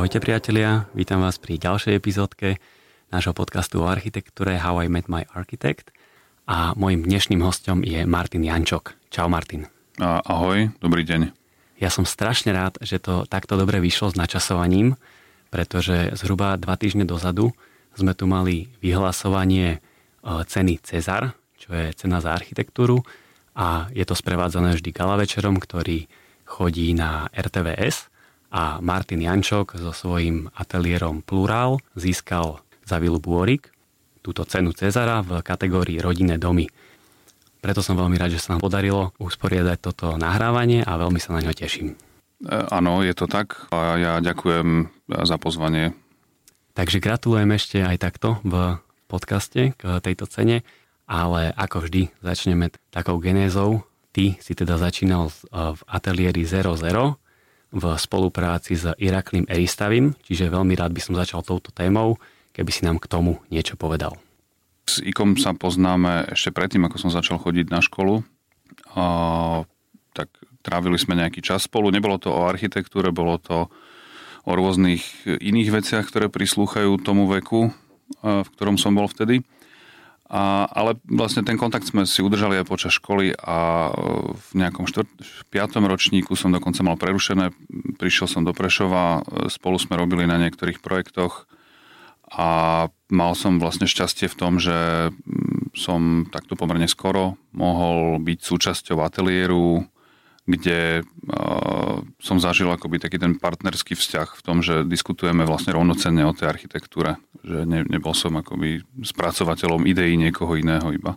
Ahojte priatelia, vítam vás pri ďalšej epizódke nášho podcastu o architektúre How I Met My Architect a môjim dnešným hostom je Martin Jančok. Čau Martin. Ahoj, dobrý deň. Ja som strašne rád, že to takto dobre vyšlo s načasovaním, pretože zhruba dva týždne dozadu sme tu mali vyhlasovanie e, ceny Cezar, čo je cena za architektúru a je to sprevádzané vždy gala večerom, ktorý chodí na RTVS a Martin Jančok so svojím ateliérom Plural získal za Vilu Bôrik túto cenu Cezara v kategórii rodinné domy. Preto som veľmi rád, že sa nám podarilo usporiadať toto nahrávanie a veľmi sa na ňo teším. E, áno, je to tak a ja ďakujem za pozvanie. Takže gratulujem ešte aj takto v podcaste k tejto cene, ale ako vždy začneme takou genézou. Ty si teda začínal v ateliéri 00, v spolupráci s Iraklím Eristavim, čiže veľmi rád by som začal touto témou, keby si nám k tomu niečo povedal. S Ikom sa poznáme ešte predtým, ako som začal chodiť na školu. A, tak trávili sme nejaký čas spolu. Nebolo to o architektúre, bolo to o rôznych iných veciach, ktoré prislúchajú tomu veku, v ktorom som bol vtedy. A, ale vlastne ten kontakt sme si udržali aj počas školy a e, v nejakom štvrt, piatom ročníku som dokonca mal prerušené. Prišiel som do Prešova, e, spolu sme robili na niektorých projektoch a mal som vlastne šťastie v tom, že mm, som takto pomerne skoro mohol byť súčasťou ateliéru, kde uh, som zažil akoby taký ten partnerský vzťah v tom, že diskutujeme vlastne rovnocenne o tej architektúre. Že ne, nebol som akoby spracovateľom ideí niekoho iného iba.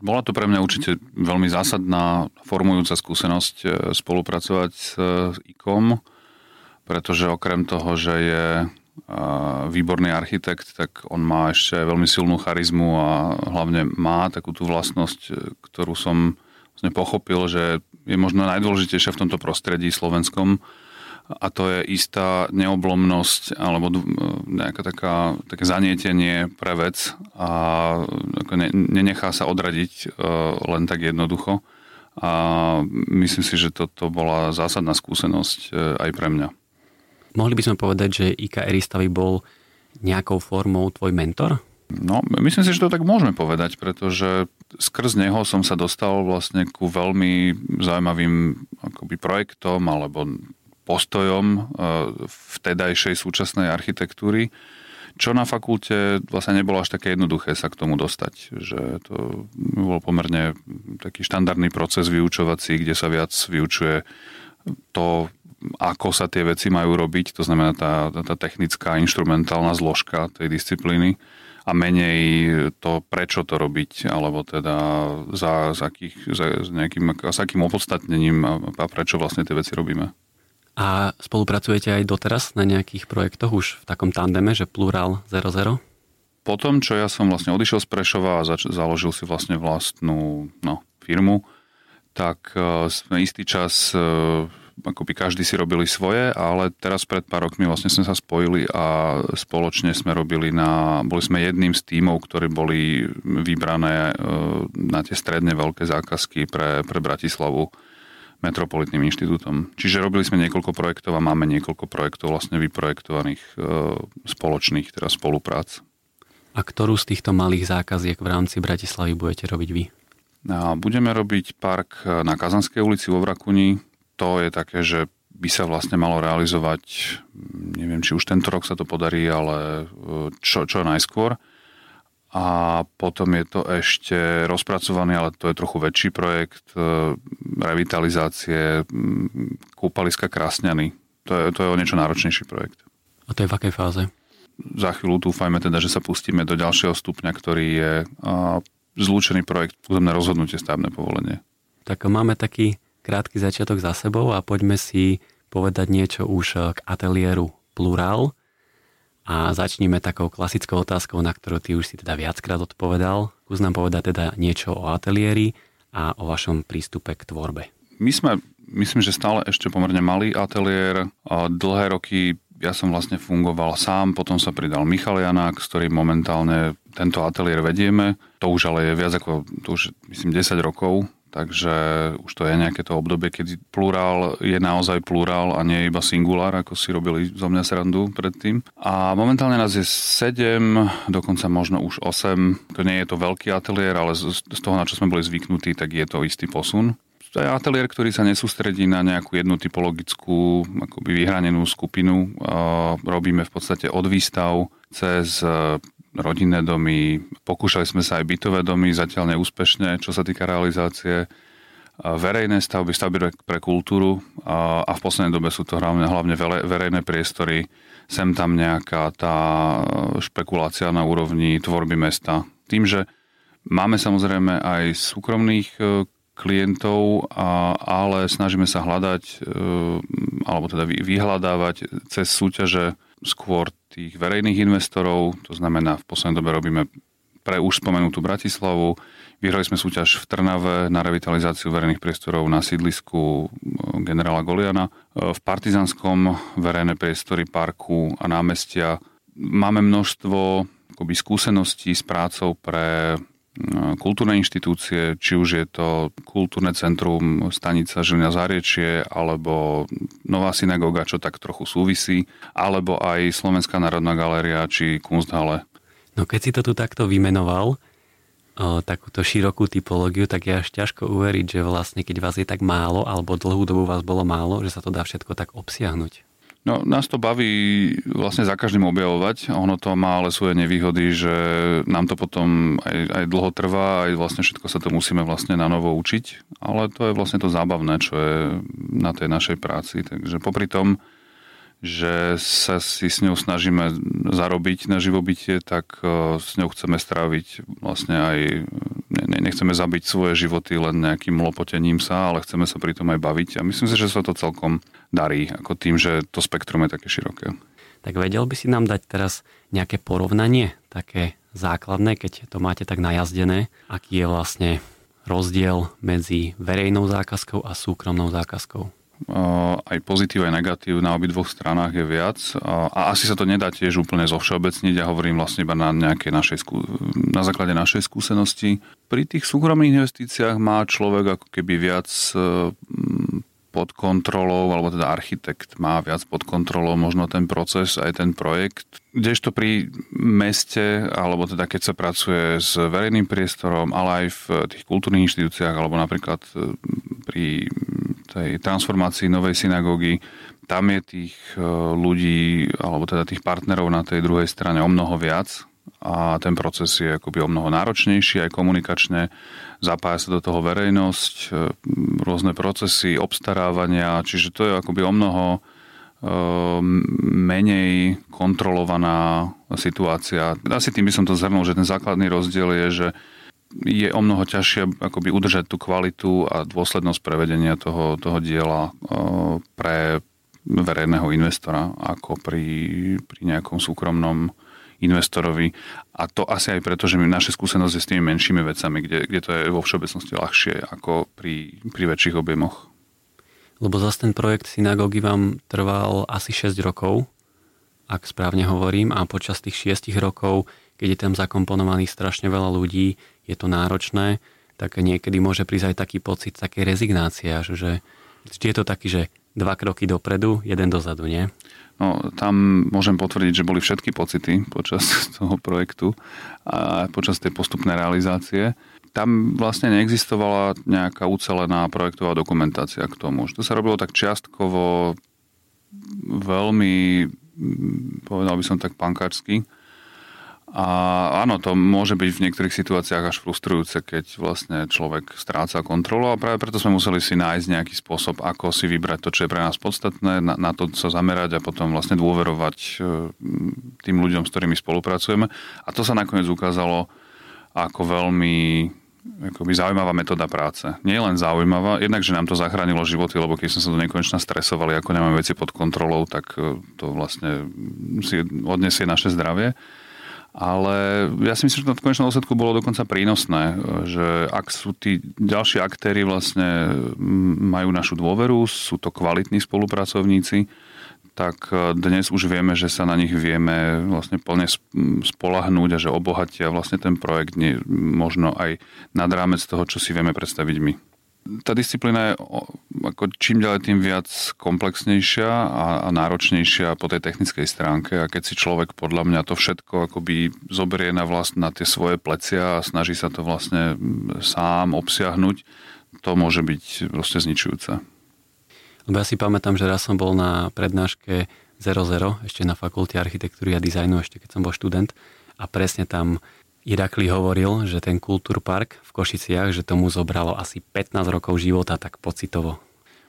Bola to pre mňa určite veľmi zásadná, formujúca skúsenosť e, spolupracovať s IKOM, pretože okrem toho, že je výborný architekt, tak on má ešte veľmi silnú charizmu a hlavne má takú tú vlastnosť, ktorú som vlastne pochopil, že je možno najdôležitejšia v tomto prostredí slovenskom a to je istá neoblomnosť alebo nejaká taká, také zanietenie pre vec a ne, nenechá sa odradiť e, len tak jednoducho. A myslím si, že toto bola zásadná skúsenosť e, aj pre mňa. Mohli by sme povedať, že Ika Eristavy bol nejakou formou tvoj mentor? No, myslím si, že to tak môžeme povedať, pretože skrz neho som sa dostal vlastne ku veľmi zaujímavým akoby projektom alebo postojom e, vtedajšej súčasnej architektúry, čo na fakulte vlastne nebolo až také jednoduché sa k tomu dostať. Že to bol pomerne taký štandardný proces vyučovací, kde sa viac vyučuje to, ako sa tie veci majú robiť, to znamená tá, tá technická, instrumentálna zložka tej disciplíny a menej to, prečo to robiť, alebo teda za, za, akých, za, nejakým, s akým opodstatnením a, a prečo vlastne tie veci robíme. A spolupracujete aj doteraz na nejakých projektoch už v takom tandeme, že Plural 00? Po tom, čo ja som vlastne odišiel z Prešova a zač- založil si vlastne vlastnú no, firmu, tak uh, sme istý čas uh, akoby každý si robili svoje, ale teraz pred pár rokmi vlastne sme sa spojili a spoločne sme robili na, boli sme jedným z tímov, ktorí boli vybrané e, na tie stredne veľké zákazky pre, pre Bratislavu Metropolitným inštitútom. Čiže robili sme niekoľko projektov a máme niekoľko projektov vlastne vyprojektovaných e, spoločných, teda spoluprác. A ktorú z týchto malých zákaziek v rámci Bratislavy budete robiť vy? A budeme robiť park na Kazanskej ulici vo Vrakuni, to je také, že by sa vlastne malo realizovať, neviem, či už tento rok sa to podarí, ale e, čo, čo najskôr. A potom je to ešte rozpracovaný, ale to je trochu väčší projekt e, revitalizácie kúpaliska Krásňany. To je, to je o niečo náročnejší projekt. A to je v akej fáze? Za chvíľu dúfajme teda, že sa pustíme do ďalšieho stupňa, ktorý je zlúčený projekt územné rozhodnutie stavné povolenie. Tak máme taký krátky začiatok za sebou a poďme si povedať niečo už eh, k ateliéru Plural. A začníme takou klasickou otázkou, na ktorú ty už si teda viackrát odpovedal. Skús nám povedať teda niečo o ateliéri a o vašom prístupe k tvorbe. My sme, myslím, že stále ešte pomerne malý ateliér. Dlhé roky ja som vlastne fungoval sám, potom sa pridal Michal Janák, s ktorým momentálne tento ateliér vedieme. To už ale je viac ako, to už myslím 10 rokov takže už to je nejaké to obdobie, kedy plurál je naozaj plurál a nie iba singulár, ako si robili zo mňa srandu predtým. A momentálne nás je 7, dokonca možno už 8. To nie je to veľký ateliér, ale z toho, na čo sme boli zvyknutí, tak je to istý posun. To je ateliér, ktorý sa nesústredí na nejakú jednu typologickú, akoby vyhranenú skupinu. Robíme v podstate od výstav cez rodinné domy, pokúšali sme sa aj bytové domy, zatiaľ neúspešne, čo sa týka realizácie verejné stavby, stavby pre kultúru a, v poslednej dobe sú to hlavne, hlavne verejné priestory, sem tam nejaká tá špekulácia na úrovni tvorby mesta. Tým, že máme samozrejme aj súkromných e, klientov, ale snažíme sa hľadať e, alebo teda vyhľadávať cez súťaže skôr tých verejných investorov, to znamená v poslednej dobe robíme pre už spomenutú Bratislavu. Vyhrali sme súťaž v Trnave na revitalizáciu verejných priestorov na sídlisku e, generála Goliana. E, v Partizanskom verejné priestory parku a námestia máme množstvo skúseností s prácou pre kultúrne inštitúcie, či už je to kultúrne centrum stanica Žilina Záriečie, alebo Nová synagóga, čo tak trochu súvisí, alebo aj Slovenská národná galéria, či Kunsthalle. No keď si to tu takto vymenoval, o, takúto širokú typológiu, tak je až ťažko uveriť, že vlastne keď vás je tak málo, alebo dlhú dobu vás bolo málo, že sa to dá všetko tak obsiahnuť. No, nás to baví vlastne za každým objavovať. Ono to má ale svoje nevýhody, že nám to potom aj, aj dlho trvá, aj vlastne všetko sa to musíme vlastne na novo učiť. Ale to je vlastne to zábavné, čo je na tej našej práci. Takže popri tom, že sa si s ňou snažíme zarobiť na živobytie, tak e, s ňou chceme stráviť vlastne aj, nechceme zabiť svoje životy len nejakým lopotením sa, ale chceme sa pri tom aj baviť a myslím si, že sa to celkom darí, ako tým, že to spektrum je také široké. Tak vedel by si nám dať teraz nejaké porovnanie, také základné, keď to máte tak najazdené, aký je vlastne rozdiel medzi verejnou zákazkou a súkromnou zákazkou? Aj pozitív, aj negatív na obidvoch stranách je viac. A asi sa to nedá tiež úplne zovšeobecniť. Ja hovorím vlastne iba na, nejaké našej, na základe našej skúsenosti. Pri tých súkromných investíciách má človek ako keby viac pod kontrolou, alebo teda architekt má viac pod kontrolou možno ten proces, aj ten projekt. Kdežto pri meste, alebo teda keď sa pracuje s verejným priestorom, ale aj v tých kultúrnych inštitúciách, alebo napríklad pri tej transformácii novej synagógy, tam je tých e, ľudí, alebo teda tých partnerov na tej druhej strane o mnoho viac a ten proces je akoby o mnoho náročnejší aj komunikačne. Zapája sa do toho verejnosť, e, rôzne procesy, obstarávania, čiže to je akoby o mnoho e, menej kontrolovaná situácia. Asi tým by som to zhrnul, že ten základný rozdiel je, že je o mnoho ťažšie akoby udržať tú kvalitu a dôslednosť prevedenia toho, toho diela pre verejného investora ako pri, pri nejakom súkromnom investorovi. A to asi aj preto, že my naše skúsenosti s tými menšími vecami, kde, kde to je vo všeobecnosti ľahšie ako pri, pri väčších objemoch. Lebo zase ten projekt synagógy vám trval asi 6 rokov, ak správne hovorím, a počas tých 6 rokov, keď je tam zakomponovaných strašne veľa ľudí, je to náročné, tak niekedy môže prísť aj taký pocit také rezignácie, že vždy je to taký, že dva kroky dopredu, jeden dozadu, nie? No, tam môžem potvrdiť, že boli všetky pocity počas toho projektu a počas tej postupnej realizácie. Tam vlastne neexistovala nejaká ucelená projektová dokumentácia k tomu. To sa robilo tak čiastkovo veľmi, povedal by som tak pankársky, a áno, to môže byť v niektorých situáciách až frustrujúce, keď vlastne človek stráca kontrolu a práve preto sme museli si nájsť nejaký spôsob, ako si vybrať to, čo je pre nás podstatné, na, na to sa zamerať a potom vlastne dôverovať e, tým ľuďom, s ktorými spolupracujeme. A to sa nakoniec ukázalo ako veľmi akoby zaujímavá metóda práce. Nie len zaujímavá, jednak, že nám to zachránilo životy, lebo keď sme sa do nekonečna stresovali, ako nemáme veci pod kontrolou, tak e, to vlastne si odnesie naše zdravie ale ja si myslím, že to v konečnom dôsledku bolo dokonca prínosné, že ak sú tí ďalší aktéry vlastne majú našu dôveru, sú to kvalitní spolupracovníci, tak e, dnes už vieme, že sa na nich vieme vlastne plne spolahnúť a že obohatia vlastne ten projekt nie, možno aj nad rámec toho, čo si vieme predstaviť my. Tá disciplína je ako čím ďalej tým viac komplexnejšia a, a náročnejšia po tej technickej stránke a keď si človek podľa mňa to všetko akoby zoberie na vlast na tie svoje plecia a snaží sa to vlastne sám obsiahnuť, to môže byť proste zničujúce. Lebo ja si pamätám, že raz som bol na prednáške 00, ešte na fakulte architektúry a dizajnu, ešte keď som bol študent a presne tam Irakli hovoril, že ten kultúrpark v Košiciach, že tomu zobralo asi 15 rokov života tak pocitovo.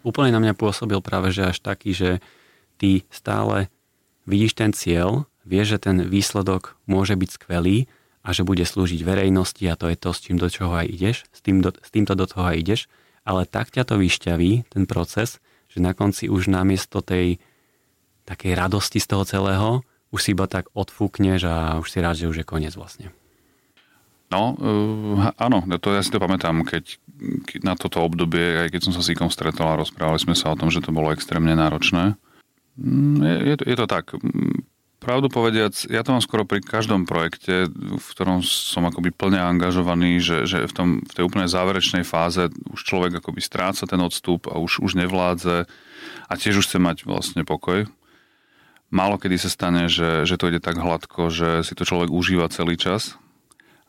Úplne na mňa pôsobil práve, že až taký, že ty stále vidíš ten cieľ, vieš, že ten výsledok môže byť skvelý a že bude slúžiť verejnosti a to je to, s čím do čoho aj ideš, s, tým do, s týmto do toho aj ideš, ale tak ťa to vyšťaví, ten proces, že na konci už namiesto tej takej radosti z toho celého, už si iba tak odfúkneš a už si rád, že už je koniec vlastne. No, uh, áno, to ja si to pamätám, keď, keď na toto obdobie, aj keď som sa s Ikom stretol a rozprávali sme sa o tom, že to bolo extrémne náročné. Mm, je, je, to, je to tak. Mm, pravdu povediac, ja to mám skoro pri každom projekte, v ktorom som akoby plne angažovaný, že, že v, tom, v tej úplne záverečnej fáze už človek akoby stráca ten odstup a už, už nevládze a tiež už chce mať vlastne pokoj. Málo kedy sa stane, že, že to ide tak hladko, že si to človek užíva celý čas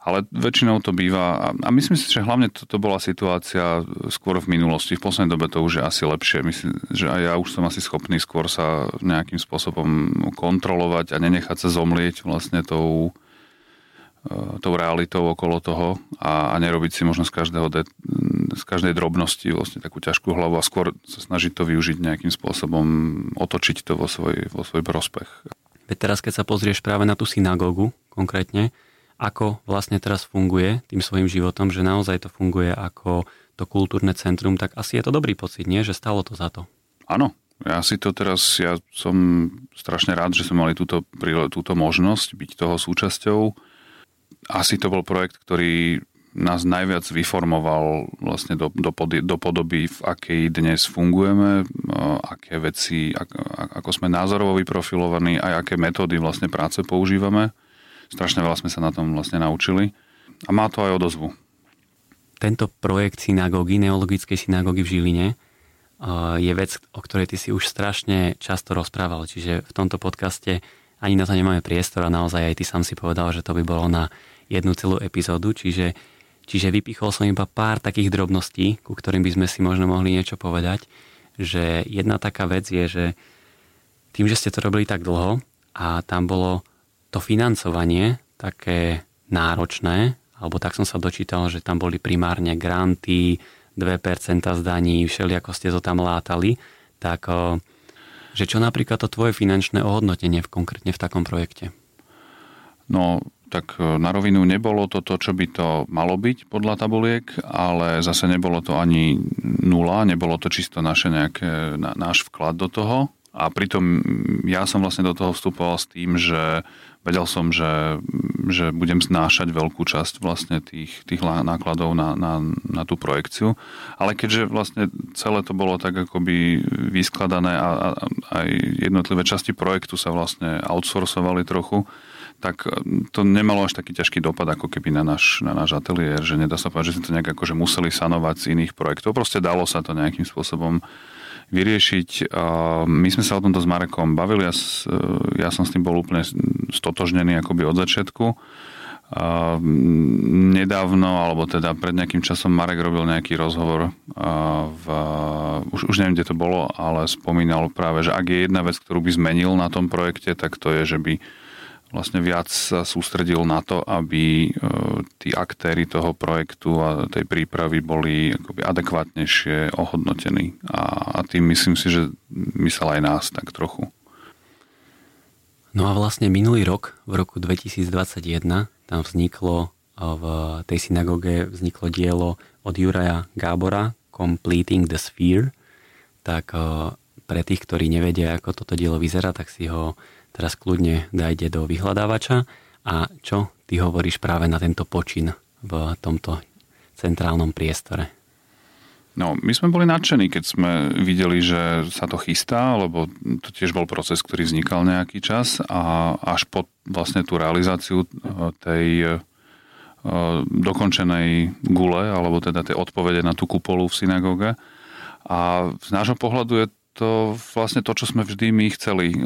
ale väčšinou to býva, a myslím si, že hlavne toto bola situácia skôr v minulosti. V poslednej dobe to už je asi lepšie. Myslím, že aj ja už som asi schopný skôr sa nejakým spôsobom kontrolovať a nenechať sa zomlieť vlastne tou, e, tou realitou okolo toho a, a nerobiť si možno z, každého de, z každej drobnosti vlastne takú ťažkú hlavu a skôr sa snažiť to využiť nejakým spôsobom, otočiť to vo svoj, vo svoj prospech. Veď teraz, keď sa pozrieš práve na tú synagógu konkrétne, ako vlastne teraz funguje tým svojim životom, že naozaj to funguje ako to kultúrne centrum, tak asi je to dobrý pocit, nie? Že stalo to za to. Áno, ja si to teraz, ja som strašne rád, že sme mali túto, túto možnosť byť toho súčasťou. Asi to bol projekt, ktorý nás najviac vyformoval vlastne do, do, do podoby, v akej dnes fungujeme, aké veci, ako, ako sme názorovo vyprofilovaní, aj aké metódy vlastne práce používame. Strašne veľa sme sa na tom vlastne naučili a má to aj odozvu. Tento projekt synagógy, neologickej synagógy v Žiline, eh, je vec, o ktorej ty si už strašne často rozprával. Čiže v tomto podcaste ani na to nemáme priestor a naozaj aj ty sám si povedal, že to by bolo na jednu celú epizódu. Čiže, čiže vypichol som iba pár takých drobností, ku ktorým by sme si možno mohli niečo povedať. Že jedna taká vec je, že tým, že ste to robili tak dlho a tam bolo to financovanie také náročné, alebo tak som sa dočítal, že tam boli primárne granty, 2% zdaní, všelijako ste to tam látali, tak že čo napríklad to tvoje finančné ohodnotenie v, konkrétne v takom projekte? No, tak na rovinu nebolo to to, čo by to malo byť podľa tabuliek, ale zase nebolo to ani nula, nebolo to čisto naše nejaké, náš vklad do toho. A pritom ja som vlastne do toho vstupoval s tým, že vedel som, že, že budem znášať veľkú časť vlastne tých, tých nákladov na, na, na tú projekciu. Ale keďže vlastne celé to bolo tak akoby vyskladané a, aj jednotlivé časti projektu sa vlastne outsourcovali trochu, tak to nemalo až taký ťažký dopad ako keby na náš, na náš ateliér, že nedá sa povedať, že sme to nejak akože museli sanovať z iných projektov. Proste dalo sa to nejakým spôsobom vyriešiť. My sme sa o tomto s Marekom bavili, ja, ja som s tým bol úplne stotožnený akoby od začiatku. Nedávno, alebo teda pred nejakým časom Marek robil nejaký rozhovor v, už, už neviem, kde to bolo, ale spomínal práve, že ak je jedna vec, ktorú by zmenil na tom projekte, tak to je, že by vlastne viac sa sústredil na to, aby e, tí aktéry toho projektu a tej prípravy boli akoby adekvátnejšie ohodnotení. A, a tým myslím si, že myslel aj nás tak trochu. No a vlastne minulý rok, v roku 2021, tam vzniklo e, v tej synagóge vzniklo dielo od Juraja Gábora Completing the Sphere. Tak e, pre tých, ktorí nevedia, ako toto dielo vyzerá, tak si ho teraz kľudne dajte do vyhľadávača a čo ty hovoríš práve na tento počin v tomto centrálnom priestore? No, my sme boli nadšení, keď sme videli, že sa to chystá, lebo to tiež bol proces, ktorý vznikal nejaký čas a až po vlastne tú realizáciu eh, tej, eh, dokončenej gule, alebo teda tie odpovede na tú kupolu v synagóge. A z nášho pohľadu je to vlastne to, čo sme vždy my chceli,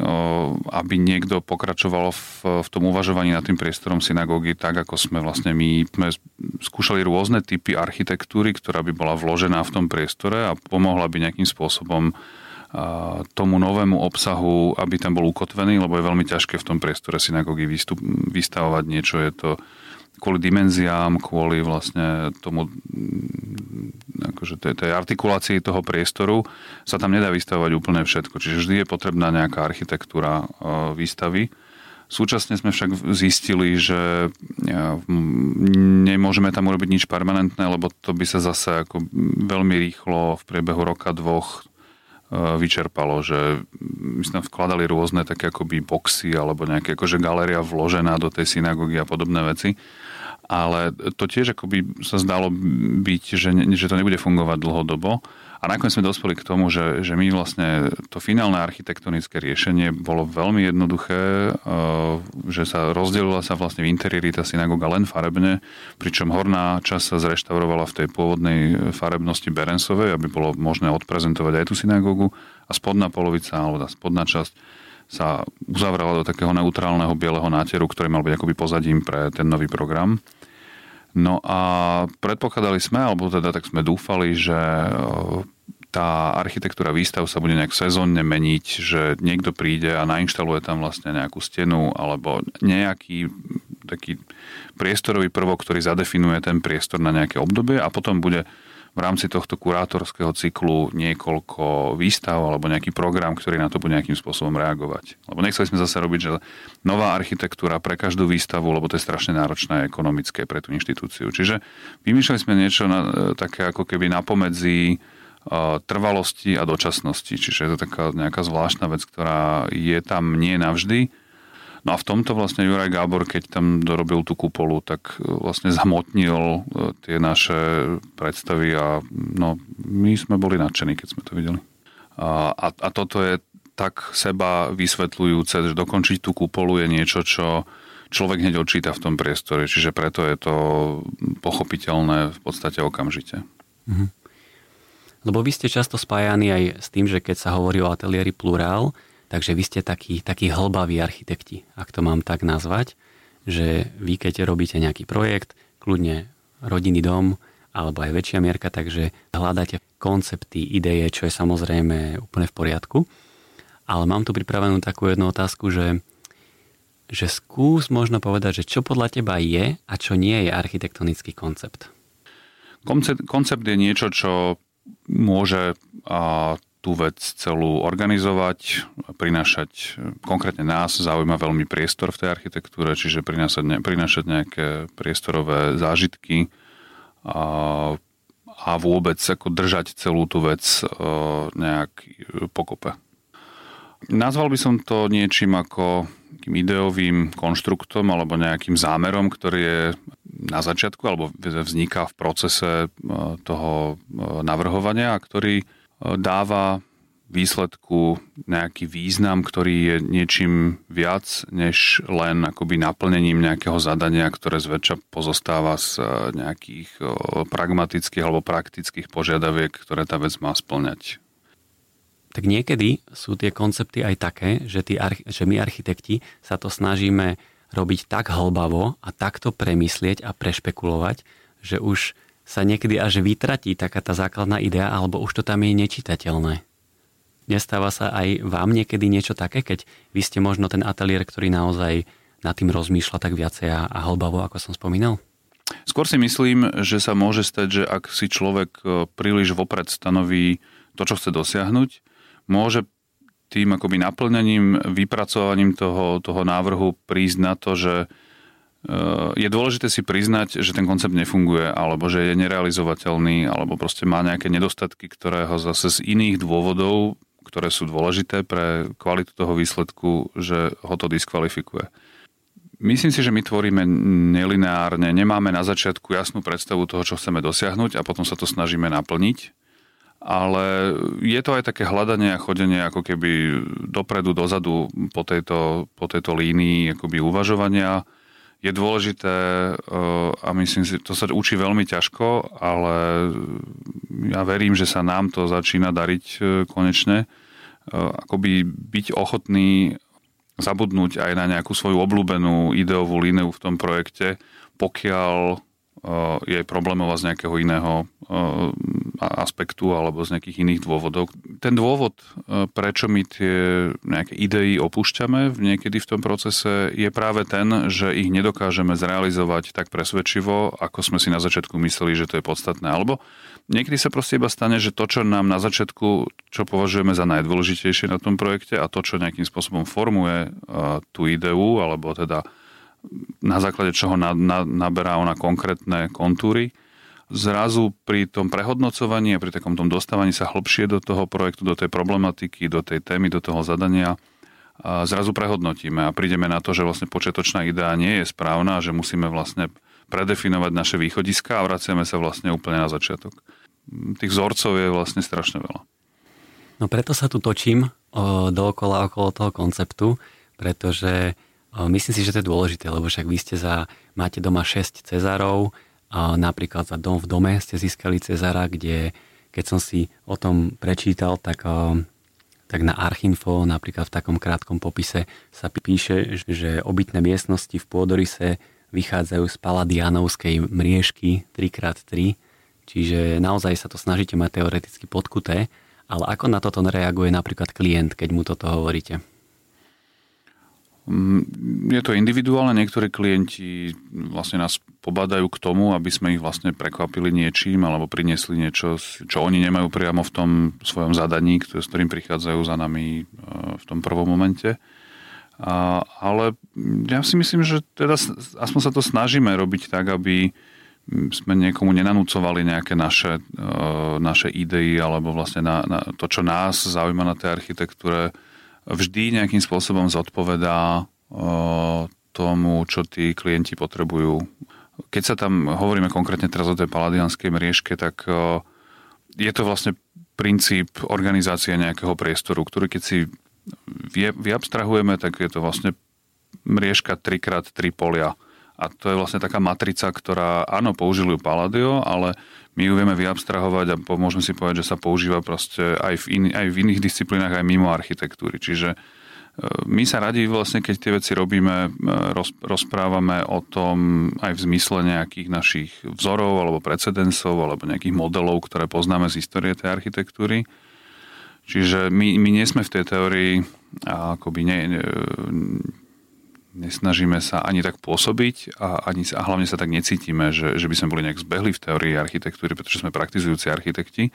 aby niekto pokračoval v, v tom uvažovaní nad tým priestorom synagógy, tak ako sme vlastne my sme skúšali rôzne typy architektúry, ktorá by bola vložená v tom priestore a pomohla by nejakým spôsobom tomu novému obsahu, aby tam bol ukotvený, lebo je veľmi ťažké v tom priestore synagógy vystup, vystavovať niečo. Je to kvôli dimenziám, kvôli vlastne tomu akože tej, tej artikulácii toho priestoru sa tam nedá vystavovať úplne všetko. Čiže vždy je potrebná nejaká architektúra e, výstavy. Súčasne sme však zistili, že e, nemôžeme tam urobiť nič permanentné, lebo to by sa zase ako veľmi rýchlo v priebehu roka, dvoch e, vyčerpalo, že my sme vkladali rôzne také akoby boxy alebo nejaké akože galéria vložená do tej synagógy a podobné veci ale to tiež akoby sa zdalo byť, že, že to nebude fungovať dlhodobo. A nakoniec sme dospeli k tomu, že, že my vlastne to finálne architektonické riešenie bolo veľmi jednoduché, eh, že sa rozdelila sa vlastne v interiéri tá synagóga len farebne, pričom horná časť sa zreštaurovala v tej pôvodnej farebnosti Berensovej, aby bolo možné odprezentovať aj tú synagógu a spodná polovica, alebo tá spodná časť sa uzavrela do takého neutrálneho bieleho náteru, ktorý mal byť akoby pozadím pre ten nový program. No a predpokladali sme, alebo teda tak sme dúfali, že e, tá architektúra výstav sa bude nejak sezónne meniť, že niekto príde a nainštaluje tam vlastne nejakú stenu alebo nejaký taký priestorový prvok, ktorý zadefinuje ten priestor na nejaké obdobie a potom bude v rámci tohto kurátorského cyklu niekoľko výstav alebo nejaký program, ktorý na to bude nejakým spôsobom reagovať. Lebo nechceli sme zase robiť, že nová architektúra pre každú výstavu, lebo to je strašne náročné ekonomické pre tú inštitúciu. Čiže vymýšľali sme niečo na, také ako keby napomedzi trvalosti a dočasnosti. Čiže je to taká nejaká zvláštna vec, ktorá je tam nie navždy, No a v tomto vlastne Juraj Gábor, keď tam dorobil tú kupolu, tak e, vlastne zhmotnil e, tie naše predstavy a no, my sme boli nadšení, keď sme to videli. A, a, a toto je tak seba vysvetľujúce, že dokončiť tú kupolu je niečo, čo človek hneď odčíta v tom priestore, čiže preto je to pochopiteľné v podstate okamžite. Mhm. Lebo vy ste často spájani aj s tým, že keď sa hovorí o ateliéri Plurál, Takže vy ste takí, takí hlbaví architekti, ak to mám tak nazvať, že vy keď robíte nejaký projekt, kľudne rodinný dom, alebo aj väčšia mierka, takže hľadáte koncepty, ideje, čo je samozrejme úplne v poriadku. Ale mám tu pripravenú takú jednu otázku, že, že skús možno povedať, že čo podľa teba je a čo nie je architektonický koncept. Koncept, koncept je niečo, čo môže a, tú vec celú organizovať, prinášať, konkrétne nás zaujíma veľmi priestor v tej architektúre, čiže prinášať, prinášať nejaké priestorové zážitky a, a vôbec ako držať celú tú vec e, nejak pokope. Nazval by som to niečím ako ideovým konštruktom alebo nejakým zámerom, ktorý je na začiatku alebo vzniká v procese e, toho e, navrhovania a ktorý dáva výsledku nejaký význam, ktorý je niečím viac, než len akoby naplnením nejakého zadania, ktoré zväčša pozostáva z e, nejakých pragmatických alebo praktických požiadaviek, ktoré tá vec má splňať. Tak niekedy sú tie koncepty aj také, že, tí, že my architekti sa to snažíme robiť tak hlbavo a takto premyslieť a prešpekulovať, že už sa niekedy až vytratí taká tá základná idea, alebo už to tam je nečitateľné. Nestáva sa aj vám niekedy niečo také, keď vy ste možno ten ateliér, ktorý naozaj nad tým rozmýšľa tak viacej a, a hlbavo, ako som spomínal? Skôr si myslím, že sa môže stať, že ak si človek e, príliš vopred stanoví to, čo chce dosiahnuť, môže tým akoby naplnením, vypracovaním toho, toho návrhu prísť na to, že je dôležité si priznať, že ten koncept nefunguje, alebo že je nerealizovateľný, alebo proste má nejaké nedostatky, ktoré ho zase z iných dôvodov, ktoré sú dôležité pre kvalitu toho výsledku, že ho to diskvalifikuje. Myslím si, že my tvoríme nelineárne, nemáme na začiatku jasnú predstavu toho, čo chceme dosiahnuť a potom sa to snažíme naplniť. Ale je to aj také hľadanie a chodenie ako keby dopredu, dozadu po tejto, po tejto línii akoby uvažovania je dôležité a myslím si, to sa učí veľmi ťažko, ale ja verím, že sa nám to začína dariť konečne. Akoby byť ochotný zabudnúť aj na nejakú svoju obľúbenú ideovú líniu v tom projekte, pokiaľ je problémová z nejakého iného aspektu alebo z nejakých iných dôvodov. Ten dôvod, prečo my tie nejaké idei opúšťame niekedy v tom procese, je práve ten, že ich nedokážeme zrealizovať tak presvedčivo, ako sme si na začiatku mysleli, že to je podstatné. Alebo niekedy sa proste iba stane, že to, čo nám na začiatku, čo považujeme za najdôležitejšie na tom projekte a to, čo nejakým spôsobom formuje tú ideu, alebo teda na základe čoho na, na, naberá ona konkrétne kontúry. Zrazu pri tom prehodnocovaní a pri takom tom dostávaní sa hlbšie do toho projektu, do tej problematiky, do tej témy, do toho zadania, a zrazu prehodnotíme a prídeme na to, že vlastne počiatočná idea nie je správna že musíme vlastne predefinovať naše východiska a vraciame sa vlastne úplne na začiatok. Tých vzorcov je vlastne strašne veľa. No preto sa tu točím o, dookola okolo toho konceptu, pretože Myslím si, že to je dôležité, lebo však vy ste za, máte doma 6 Cezarov, napríklad za Dom v dome ste získali Cezara, kde keď som si o tom prečítal, tak, tak na Archinfo, napríklad v takom krátkom popise sa píše, že obytné miestnosti v Pôdorise vychádzajú z paladianovskej mriežky 3x3, čiže naozaj sa to snažíte mať teoreticky podkuté, ale ako na toto reaguje napríklad klient, keď mu toto hovoríte? Mm, je to individuálne, niektorí klienti vlastne nás pobadajú k tomu, aby sme ich vlastne prekvapili niečím alebo priniesli niečo, čo oni nemajú priamo v tom svojom zadaní, s ktorým prichádzajú za nami e, v tom prvom momente. Ale ja si myslím, že teda aspoň sa to snažíme robiť tak, aby sme niekomu nenanúcovali nejaké naše, e, naše idei alebo vlastne na, na to, čo nás zaujíma na tej architektúre, vždy nejakým spôsobom zodpovedá tomu, čo tí klienti potrebujú. Keď sa tam hovoríme konkrétne teraz o tej paladianskej mriežke, tak je to vlastne princíp organizácie nejakého priestoru, ktorý keď si vyabstrahujeme, tak je to vlastne mriežka 3x3 polia. A to je vlastne taká matrica, ktorá, áno, použili ju Palladio, ale my ju vieme vyabstrahovať a môžeme si povedať, že sa používa proste aj v, in, aj v iných disciplínach, aj mimo architektúry. Čiže e, my sa radi vlastne, keď tie veci robíme, e, roz, rozprávame o tom aj v zmysle nejakých našich vzorov alebo precedensov alebo nejakých modelov, ktoré poznáme z histórie tej architektúry. Čiže my, my nie sme v tej teórii akoby ne, ne, nesnažíme sa ani tak pôsobiť a, ani, a hlavne sa tak necítime, že, že by sme boli nejak zbehli v teórii architektúry, pretože sme praktizujúci architekti.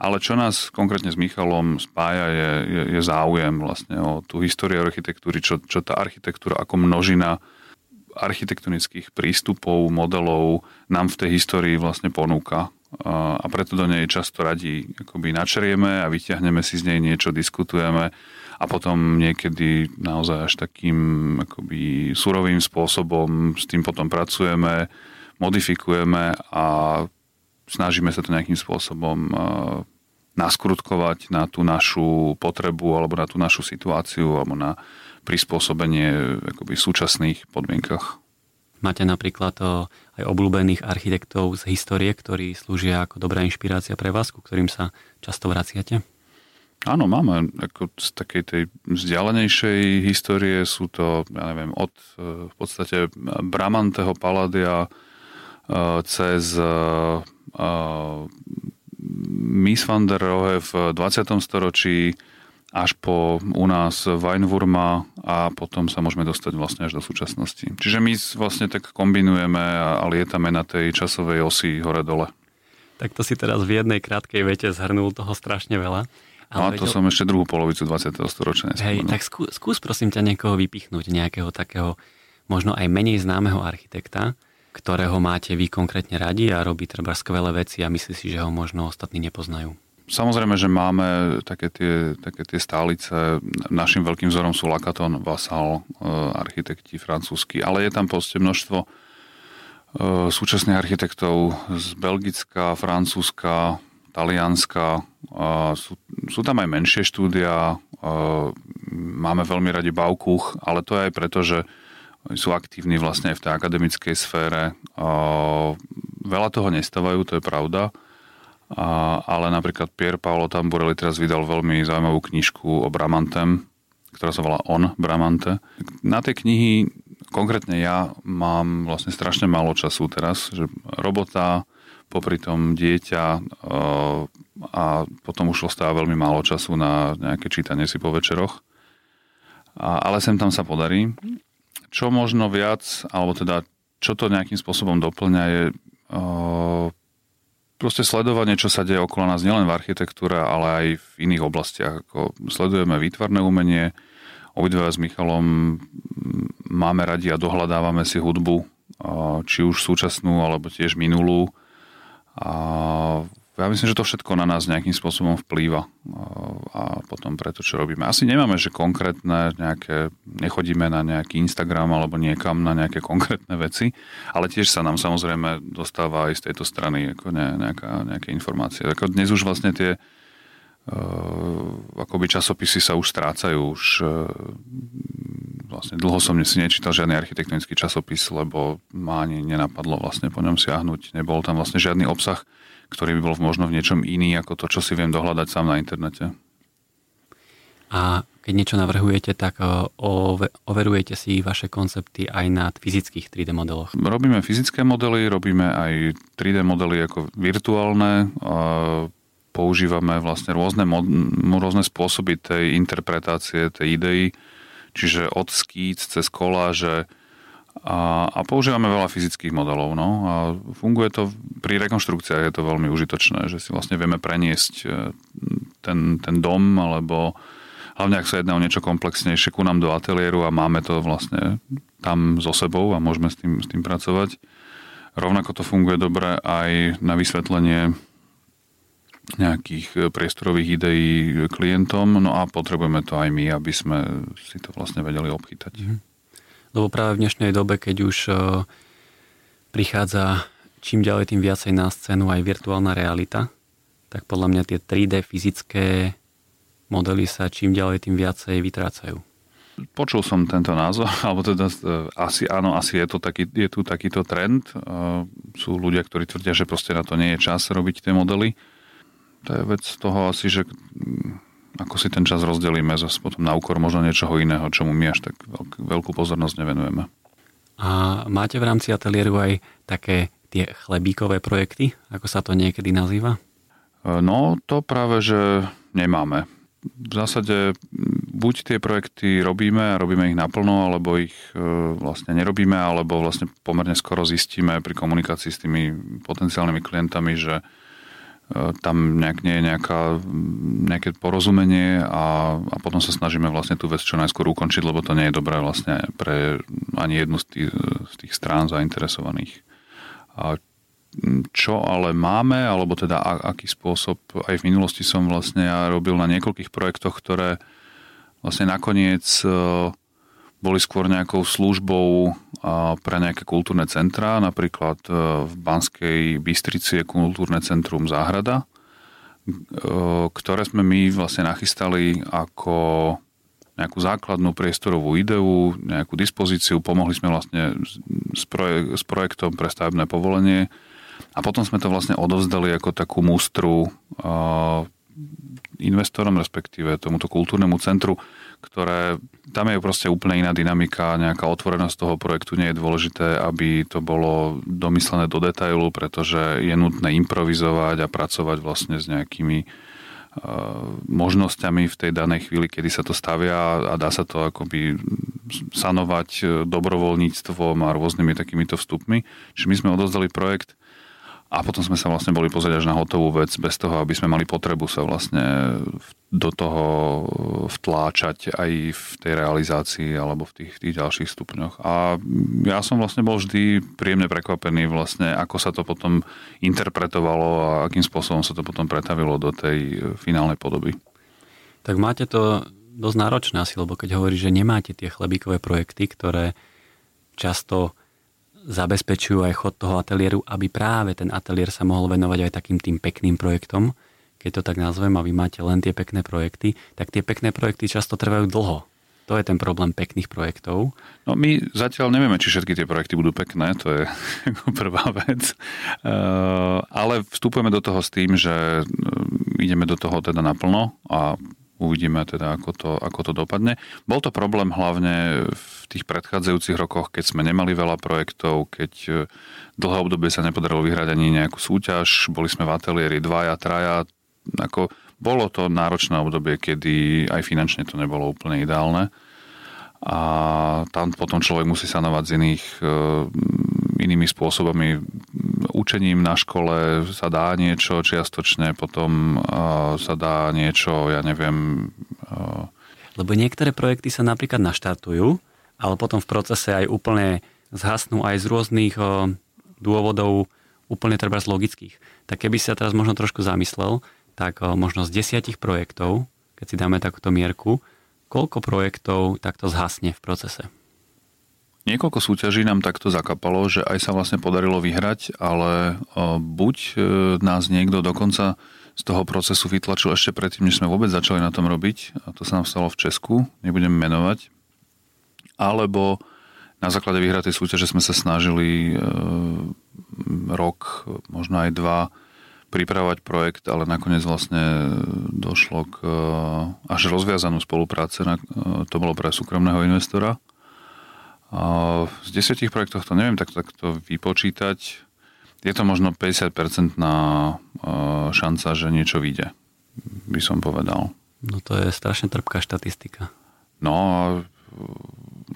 Ale čo nás konkrétne s Michalom spája, je, je, je záujem vlastne o tú históriu architektúry, čo, čo tá architektúra ako množina architektonických prístupov, modelov nám v tej histórii vlastne ponúka. A preto do nej často radi akoby načerieme a vyťahneme si z nej niečo, diskutujeme a potom niekedy naozaj až takým akoby surovým spôsobom s tým potom pracujeme, modifikujeme a snažíme sa to nejakým spôsobom e, naskrutkovať na tú našu potrebu alebo na tú našu situáciu alebo na prispôsobenie akoby súčasných podmienkach. Máte napríklad e, aj obľúbených architektov z histórie, ktorí slúžia ako dobrá inšpirácia pre vás, ku ktorým sa často vraciate? Áno, máme. Ako z takej tej vzdialenejšej histórie sú to, ja neviem, od e, v podstate Bramanteho Paladia e, cez e, Miss van der Rohe v 20. storočí až po u nás Weinwurma a potom sa môžeme dostať vlastne až do súčasnosti. Čiže my vlastne tak kombinujeme a lietame na tej časovej osi hore-dole. Tak to si teraz v jednej krátkej vete zhrnul toho strašne veľa. Ale no, to vedel... som ešte druhú polovicu 20. storočia Hej, tak skú, skús prosím ťa niekoho vypichnúť, nejakého takého možno aj menej známeho architekta, ktorého máte vy konkrétne radi a robí treba skvelé veci a myslí si, že ho možno ostatní nepoznajú. Samozrejme, že máme také tie, také tie stálice. Našim veľkým vzorom sú Lakaton, Vassal, e, architekti francúzsky, ale je tam proste množstvo e, súčasných architektov z Belgická, Francúzska, Talianska, sú, sú tam aj menšie štúdia, máme veľmi radi Baukuch, ale to je aj preto, že sú aktívni vlastne aj v tej akademickej sfére. Veľa toho nestávajú, to je pravda, ale napríklad Pier Paolo Tamburelli teraz vydal veľmi zaujímavú knižku o Bramantem, ktorá sa volá On Bramante. Na tej knihy konkrétne ja mám vlastne strašne málo času teraz, že robota, popri tom dieťa a potom už ostáva veľmi málo času na nejaké čítanie si po večeroch. Ale sem tam sa podarí. Čo možno viac, alebo teda čo to nejakým spôsobom doplňa je proste sledovanie, čo sa deje okolo nás nielen v architektúre, ale aj v iných oblastiach. Sledujeme výtvarné umenie, obidva s Michalom máme radi a dohľadávame si hudbu, či už súčasnú, alebo tiež minulú. A ja myslím, že to všetko na nás nejakým spôsobom vplýva a potom preto, čo robíme. Asi nemáme, že konkrétne nejaké, nechodíme na nejaký Instagram alebo niekam na nejaké konkrétne veci, ale tiež sa nám samozrejme dostáva aj z tejto strany ako ne, nejaká, nejaké informácie. Ako dnes už vlastne tie uh, akoby časopisy sa už strácajú, už uh, vlastne dlho som si nečítal žiadny architektonický časopis, lebo ma ani nenapadlo vlastne po ňom siahnuť. Nebol tam vlastne žiadny obsah, ktorý by bol možno v niečom iný ako to, čo si viem dohľadať sám na internete. A keď niečo navrhujete, tak e, overujete si vaše koncepty aj na fyzických 3D modeloch? Robíme fyzické modely, robíme aj 3D modely ako virtuálne. Používame vlastne rôzne, rôzne spôsoby tej interpretácie, tej idei, čiže od skíc cez koláže, a, a používame veľa fyzických modelov. No, a funguje to, pri rekonštrukciách je to veľmi užitočné, že si vlastne vieme preniesť e, ten, ten dom, alebo hlavne ak sa jedná o niečo komplexnejšie ku nám do ateliéru a máme to vlastne tam so sebou a môžeme s tým, s tým pracovať. Rovnako to funguje dobre aj na vysvetlenie nejakých e, priestorových ideí klientom, no a potrebujeme to aj my, aby sme si to vlastne vedeli obchytať. Mm-hmm. Lebo práve v dnešnej dobe, keď už e, prichádza čím ďalej tým viacej na scénu aj virtuálna realita, tak podľa mňa tie 3D fyzické modely sa čím ďalej tým viacej vytrácajú. Počul som tento názor, alebo teda e, asi áno, asi je, to taký, je tu takýto trend. Sú ľudia, ktorí tvrdia, že proste na to nie je čas robiť tie modely. To je vec toho asi, že ako si ten čas rozdelíme zase potom na úkor možno niečoho iného, čomu my až tak veľkú pozornosť nevenujeme. A máte v rámci ateliéru aj také tie chlebíkové projekty, ako sa to niekedy nazýva? E, no, to práve, že nemáme. V zásade buď tie projekty robíme a robíme ich naplno, alebo ich e, vlastne nerobíme, alebo vlastne pomerne skoro zistíme pri komunikácii s tými potenciálnymi klientami, že tam nejak nie je nejaká, nejaké porozumenie a, a potom sa snažíme vlastne tú vec čo najskôr ukončiť, lebo to nie je dobré vlastne pre ani jednu z tých, z tých strán zainteresovaných. A čo ale máme, alebo teda aký spôsob, aj v minulosti som vlastne ja robil na niekoľkých projektoch, ktoré vlastne nakoniec boli skôr nejakou službou pre nejaké kultúrne centrá. Napríklad e, v Banskej Bystrici je kultúrne centrum Záhrada, e, ktoré sme my vlastne nachystali ako nejakú základnú priestorovú ideu, nejakú dispozíciu, pomohli sme vlastne s, projek- s projektom pre stavebné povolenie a potom sme to vlastne odovzdali ako takú mústru investorom, respektíve tomuto kultúrnemu centru, ktoré tam je proste úplne iná dynamika, nejaká otvorenosť toho projektu nie je dôležité, aby to bolo domyslené do detailu, pretože je nutné improvizovať a pracovať vlastne s nejakými uh, možnosťami v tej danej chvíli, kedy sa to stavia a dá sa to akoby sanovať dobrovoľníctvom a rôznymi takýmito vstupmi. Čiže my sme odozdali projekt a potom sme sa vlastne boli pozrieť až na hotovú vec, bez toho, aby sme mali potrebu sa vlastne do toho vtláčať aj v tej realizácii alebo v tých, tých ďalších stupňoch. A ja som vlastne bol vždy príjemne prekvapený vlastne, ako sa to potom interpretovalo a akým spôsobom sa to potom pretavilo do tej finálnej podoby. Tak máte to dosť náročné asi, lebo keď hovorí, že nemáte tie chlebíkové projekty, ktoré často zabezpečujú aj chod toho ateliéru, aby práve ten ateliér sa mohol venovať aj takým tým pekným projektom, keď to tak nazvem a vy máte len tie pekné projekty, tak tie pekné projekty často trvajú dlho. To je ten problém pekných projektov. No my zatiaľ nevieme, či všetky tie projekty budú pekné, to je prvá vec. Ale vstupujeme do toho s tým, že ideme do toho teda naplno a Uvidíme teda, ako to, ako to dopadne. Bol to problém hlavne v tých predchádzajúcich rokoch, keď sme nemali veľa projektov, keď e, dlhé obdobie sa nepodarilo vyhrať ani nejakú súťaž, boli sme v ateliéri dvaja, traja, ako bolo to náročné obdobie, kedy aj finančne to nebolo úplne ideálne a tam potom človek musí sanovať z iných, e, inými spôsobami. Učením na škole sa dá niečo čiastočne, potom sa dá niečo, ja neviem... Lebo niektoré projekty sa napríklad naštartujú, ale potom v procese aj úplne zhasnú aj z rôznych dôvodov, úplne treba z logických. Tak keby sa teraz možno trošku zamyslel, tak možno z desiatich projektov, keď si dáme takúto mierku, Koľko projektov takto zhasne v procese? Niekoľko súťaží nám takto zakapalo, že aj sa vlastne podarilo vyhrať, ale buď e, nás niekto dokonca z toho procesu vytlačil ešte predtým, než sme vôbec začali na tom robiť, a to sa nám stalo v Česku, nebudem menovať, alebo na základe vyhratej súťaže sme sa snažili e, rok, možno aj dva, pripravovať projekt, ale nakoniec vlastne došlo k eh, až rozviazanú spolupráce. To bolo pre súkromného investora. Z desiatich projektov to neviem tak, tak to vypočítať. Je to možno 50% na eh, šanca, že niečo vyjde, by som povedal. No to je strašne trpká štatistika. No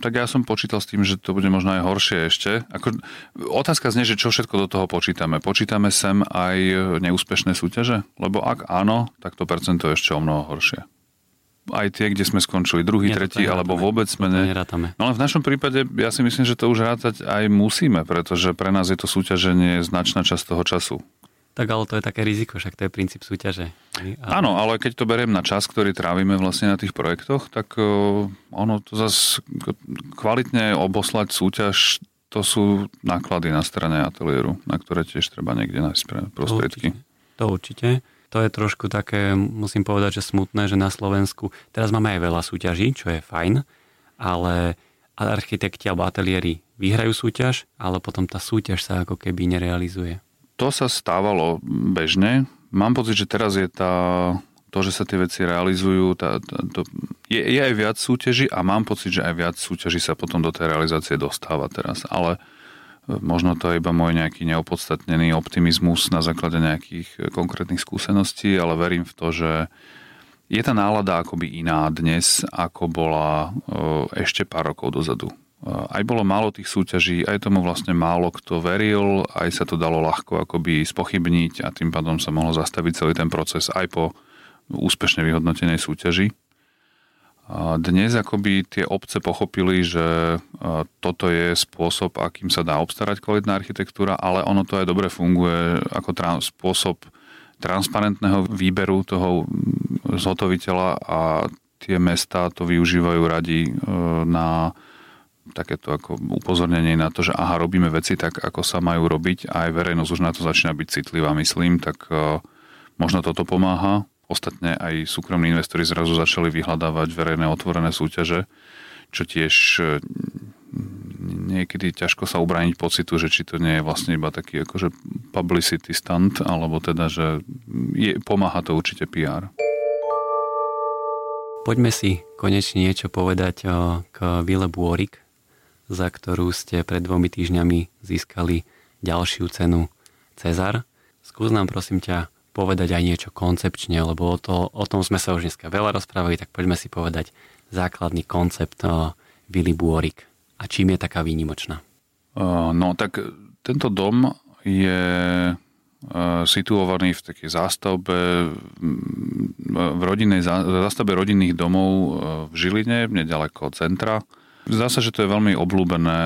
tak ja som počítal s tým, že to bude možno aj horšie ešte. Ako, otázka znie, že čo všetko do toho počítame. Počítame sem aj neúspešné súťaže? Lebo ak áno, tak to percento je ešte o mnoho horšie. Aj tie, kde sme skončili druhý, Nie, tretí, alebo vôbec sme ne... No ale v našom prípade ja si myslím, že to už rátať aj musíme, pretože pre nás je to súťaženie značná časť toho času. Tak ale to je také riziko, však to je princíp súťaže. Áno, ale keď to beriem na čas, ktorý trávime vlastne na tých projektoch, tak ono to zase kvalitne oboslať súťaž, to sú náklady na strane ateliéru, na ktoré tiež treba niekde nájsť prostriedky. To určite. To určite. To je trošku také, musím povedať, že smutné, že na Slovensku teraz máme aj veľa súťaží, čo je fajn, ale architekti alebo ateliéri vyhrajú súťaž, ale potom tá súťaž sa ako keby nerealizuje to sa stávalo bežne. Mám pocit, že teraz je tá, to, že sa tie veci realizujú, tá, tá, to, je, je aj viac súťaží a mám pocit, že aj viac súťaží sa potom do tej realizácie dostáva teraz. Ale možno to je iba môj nejaký neopodstatnený optimizmus na základe nejakých e, konkrétnych skúseností, ale verím v to, že je tá nálada akoby iná dnes, ako bola e, ešte pár rokov dozadu aj bolo málo tých súťaží, aj tomu vlastne málo kto veril, aj sa to dalo ľahko akoby spochybniť a tým pádom sa mohlo zastaviť celý ten proces aj po úspešne vyhodnotenej súťaži. Dnes akoby tie obce pochopili, že toto je spôsob, akým sa dá obstarať kvalitná architektúra, ale ono to aj dobre funguje ako tra- spôsob transparentného výberu toho zhotoviteľa a tie mesta to využívajú radi e, na takéto ako upozornenie na to, že aha, robíme veci tak, ako sa majú robiť a aj verejnosť už na to začína byť citlivá, myslím, tak uh, možno toto pomáha. Ostatne aj súkromní investori zrazu začali vyhľadávať verejné otvorené súťaže, čo tiež uh, niekedy ťažko sa ubrániť pocitu, že či to nie je vlastne iba taký akože publicity stunt, alebo teda, že je, pomáha to určite PR. Poďme si konečne niečo povedať k Vile Bôrik, za ktorú ste pred dvomi týždňami získali ďalšiu cenu Cezar. Skús nám prosím ťa povedať aj niečo koncepčne, lebo o, to, o tom sme sa už dneska veľa rozprávali, tak poďme si povedať základný koncept uh, Willy Buorik a čím je taká výnimočná. Uh, no tak tento dom je uh, situovaný v takej zástavbe v rodinnej, zástavbe rodinných domov v Žiline, nedaleko centra Zdá sa, že to je veľmi obľúbené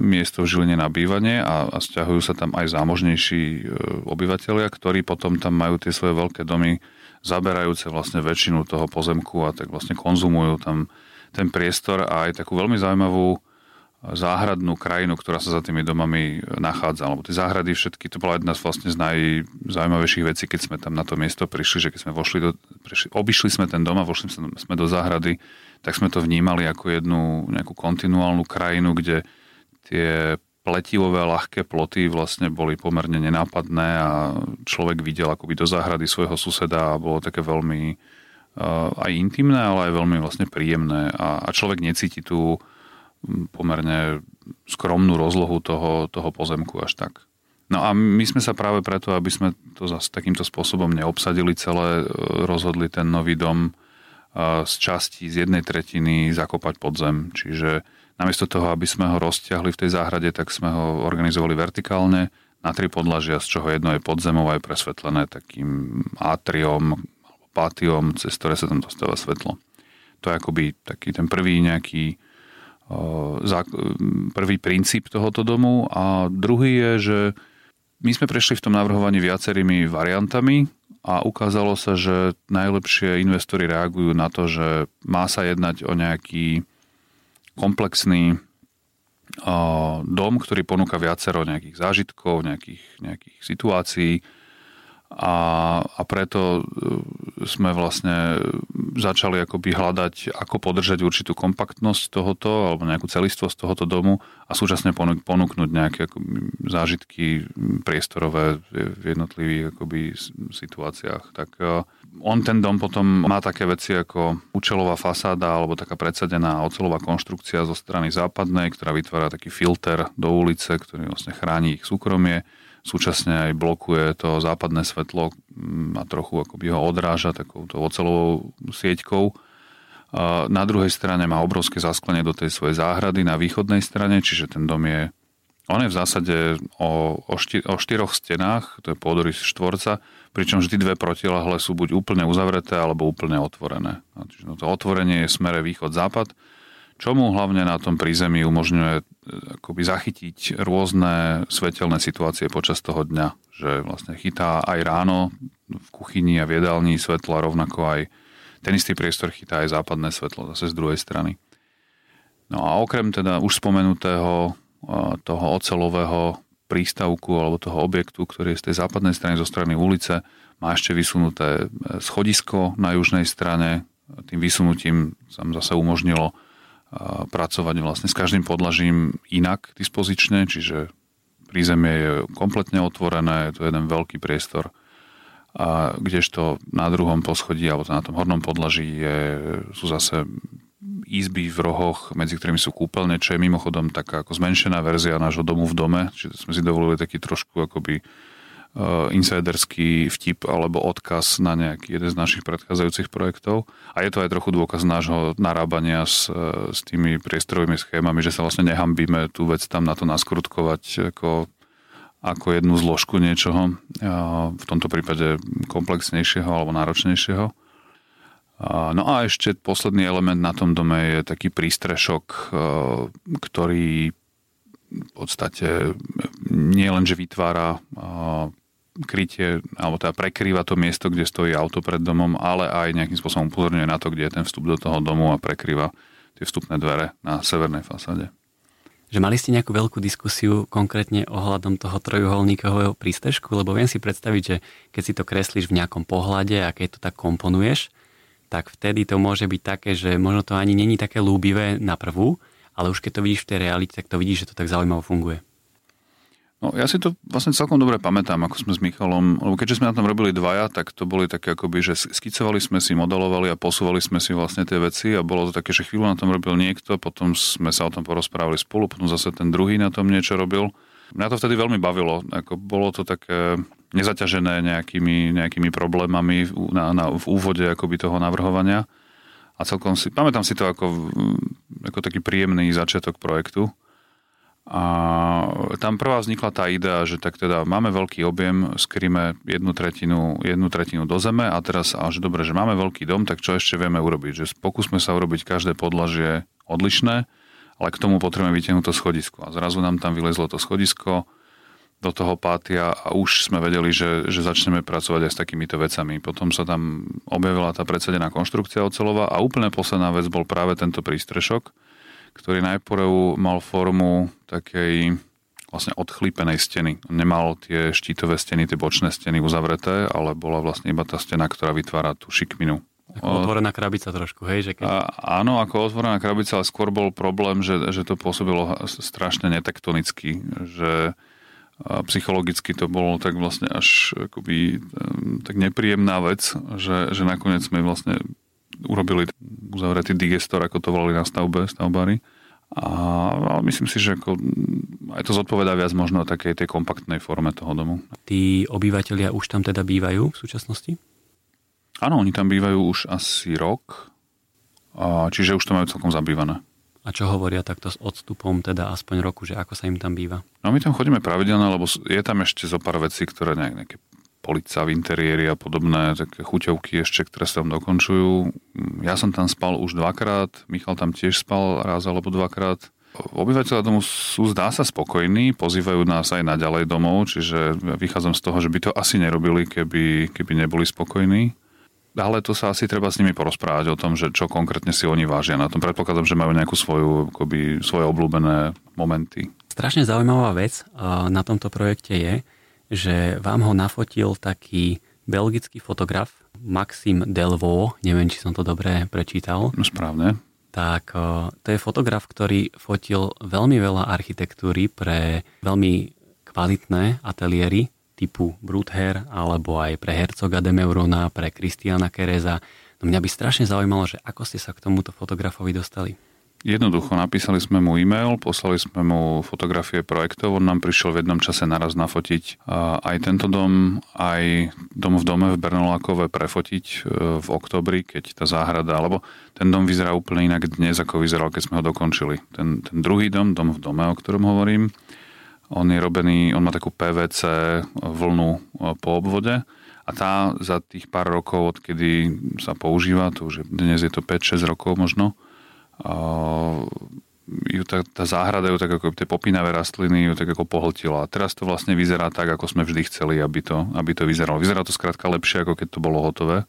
miesto v Žiline na bývanie a, a stiahujú sa tam aj zámožnejší e, obyvateľia, ktorí potom tam majú tie svoje veľké domy zaberajúce vlastne väčšinu toho pozemku a tak vlastne konzumujú tam ten priestor a aj takú veľmi zaujímavú záhradnú krajinu, ktorá sa za tými domami nachádza. Lebo tie záhrady všetky, to bola jedna z vlastne z najzaujímavejších vecí, keď sme tam na to miesto prišli, že keď sme vošli do, prišli, obišli sme ten dom a vošli sme do záhrady, tak sme to vnímali ako jednu nejakú kontinuálnu krajinu, kde tie pletivové ľahké ploty vlastne boli pomerne nenápadné a človek videl akoby do záhrady svojho suseda a bolo také veľmi uh, aj intimné, ale aj veľmi vlastne príjemné a, človek necíti tú pomerne skromnú rozlohu toho, toho pozemku až tak. No a my sme sa práve preto, aby sme to zase takýmto spôsobom neobsadili celé, e, rozhodli ten nový dom z časti, z jednej tretiny zakopať pod zem. Čiže namiesto toho, aby sme ho rozťahli v tej záhrade, tak sme ho organizovali vertikálne na tri podlažia, z čoho jedno je podzemov aj presvetlené takým atriom alebo pátiom, cez ktoré sa tam dostáva svetlo. To je akoby taký ten prvý nejaký prvý princíp tohoto domu a druhý je, že my sme prešli v tom navrhovaní viacerými variantami a ukázalo sa, že najlepšie investori reagujú na to, že má sa jednať o nejaký komplexný dom, ktorý ponúka viacero nejakých zážitkov, nejakých, nejakých situácií, a, a preto e, sme vlastne začali akoby hľadať, ako podržať určitú kompaktnosť tohoto alebo nejakú celistvosť tohoto domu a súčasne ponúknuť nejaké akoby zážitky priestorové v jednotlivých akoby situáciách. Tak e, on ten dom potom má také veci ako účelová fasáda alebo taká predsadená ocelová konštrukcia zo strany západnej, ktorá vytvára taký filter do ulice, ktorý vlastne chráni ich súkromie súčasne aj blokuje to západné svetlo mm, a trochu akoby ho odráža takouto ocelovou sieťkou. Na druhej strane má obrovské zasklenie do tej svojej záhrady na východnej strane, čiže ten dom je on je v zásade o, o, štyr, o štyroch stenách, to je pôdorys štvorca, pričom vždy dve protilahle sú buď úplne uzavreté alebo úplne otvorené. Čiže no to otvorenie je smere východ-západ čo mu hlavne na tom prízemí umožňuje e, akoby zachytiť rôzne svetelné situácie počas toho dňa. Že vlastne chytá aj ráno v kuchyni a v jedálni svetlo a rovnako aj ten istý priestor chytá aj západné svetlo zase z druhej strany. No a okrem teda už spomenutého e, toho ocelového prístavku alebo toho objektu, ktorý je z tej západnej strany zo strany ulice, má ešte vysunuté e, schodisko na južnej strane. Tým vysunutím sa zase umožnilo pracovať vlastne s každým podlažím inak dispozične, čiže prízemie je kompletne otvorené, je to jeden veľký priestor, a kdežto na druhom poschodí alebo na tom hornom podlaží je, sú zase izby v rohoch, medzi ktorými sú kúpeľne, čo je mimochodom taká ako zmenšená verzia nášho domu v dome, čiže sme si dovolili taký trošku akoby insiderský vtip alebo odkaz na nejaký jeden z našich predchádzajúcich projektov. A je to aj trochu dôkaz nášho narábania s, eh, s tými priestorovými schémami, že sa vlastne nehambíme tú vec tam na to naskrutkovať ako, ako jednu zložku niečoho, eh, v tomto prípade komplexnejšieho alebo náročnejšieho. No a ešte posledný element na tom dome je taký prístrešok, ktorý v podstate nie len, že vytvára krytie, alebo teda prekrýva to miesto, kde stojí auto pred domom, ale aj nejakým spôsobom upozorňuje na to, kde je ten vstup do toho domu a prekrýva tie vstupné dvere na severnej fasáde. Že mali ste nejakú veľkú diskusiu konkrétne ohľadom toho trojuholníkového prístrežku, lebo viem si predstaviť, že keď si to kreslíš v nejakom pohľade a keď to tak komponuješ, tak vtedy to môže byť také, že možno to ani není také lúbivé na prvú, ale už keď to vidíš v tej realite, tak to vidíš, že to tak zaujímavo funguje. No, ja si to vlastne celkom dobre pamätám, ako sme s Michalom, lebo keďže sme na tom robili dvaja, tak to boli také akoby, že skicovali sme si, modelovali a posúvali sme si vlastne tie veci a bolo to také, že chvíľu na tom robil niekto, potom sme sa o tom porozprávali spolu, potom zase ten druhý na tom niečo robil. Mňa to vtedy veľmi bavilo, ako bolo to také nezaťažené nejakými, nejakými problémami na, na, v úvode akoby toho navrhovania. A celkom si, pamätám si to ako, ako taký príjemný začiatok projektu. A tam prvá vznikla tá idea, že tak teda máme veľký objem, skrýme jednu tretinu, jednu tretinu do zeme a teraz, až dobre, že máme veľký dom, tak čo ešte vieme urobiť? Že pokúsme sa urobiť každé podlažie odlišné, ale k tomu potrebujeme vytiahnuť to schodisko. A zrazu nám tam vylezlo to schodisko do toho pátia a už sme vedeli, že, že začneme pracovať aj s takýmito vecami. Potom sa tam objavila tá predsedená konštrukcia ocelová a úplne posledná vec bol práve tento prístrešok, ktorý najprv mal formu takej vlastne odchlípenej steny. Nemal tie štítové steny, tie bočné steny uzavreté, ale bola vlastne iba tá stena, ktorá vytvára tú šikminu. Ako otvorená krabica trošku, hej? Že keď... a, áno, ako otvorená krabica, ale skôr bol problém, že, že to pôsobilo strašne netektonicky, že psychologicky to bolo tak vlastne až akoby, tak nepríjemná vec, že, že nakoniec sme vlastne urobili uzavretý digestor, ako to volali na stavbe, stavbári. A, myslím si, že ako, aj to zodpovedá viac možno o takej tej kompaktnej forme toho domu. Tí obyvateľia už tam teda bývajú v súčasnosti? Áno, oni tam bývajú už asi rok, a, čiže už to majú celkom zabývané. A čo hovoria takto s odstupom, teda aspoň roku, že ako sa im tam býva? No my tam chodíme pravidelne, lebo je tam ešte zo pár vecí, ktoré nejak, nejaké polica v interiéri a podobné, také chuťovky ešte, ktoré sa tam dokončujú. Ja som tam spal už dvakrát, Michal tam tiež spal raz alebo dvakrát. Obyvateľe domu sú, zdá sa, spokojní, pozývajú nás aj naďalej domov, čiže vychádzam z toho, že by to asi nerobili, keby, keby neboli spokojní. Ale to sa asi treba s nimi porozprávať o tom, že čo konkrétne si oni vážia na tom. Predpokladám, že majú nejakú svoju, akoby, svoje obľúbené momenty. Strašne zaujímavá vec na tomto projekte je, že vám ho nafotil taký belgický fotograf Maxim Delvaux, neviem, či som to dobre prečítal. No správne. Tak to je fotograf, ktorý fotil veľmi veľa architektúry pre veľmi kvalitné ateliéry typu Bruther alebo aj pre Herzoga de Meurona, pre Kristiana Kereza. No mňa by strašne zaujímalo, že ako ste sa k tomuto fotografovi dostali. Jednoducho, napísali sme mu e-mail, poslali sme mu fotografie projektov, on nám prišiel v jednom čase naraz nafotiť aj tento dom, aj dom v dome v Bernolákove prefotiť e, v oktobri, keď tá záhrada, alebo ten dom vyzerá úplne inak dnes, ako vyzeral, keď sme ho dokončili. Ten, ten druhý dom, dom v dome, o ktorom hovorím, on je robený, on má takú PVC vlnu e, po obvode a tá za tých pár rokov, odkedy sa používa, to už je, dnes je to 5-6 rokov možno, ju tá, tá záhrada ju tak ako tie popínavé rastliny ju tak ako pohltila. A teraz to vlastne vyzerá tak, ako sme vždy chceli, aby to, aby to vyzeralo. Vyzerá to skrátka lepšie, ako keď to bolo hotové.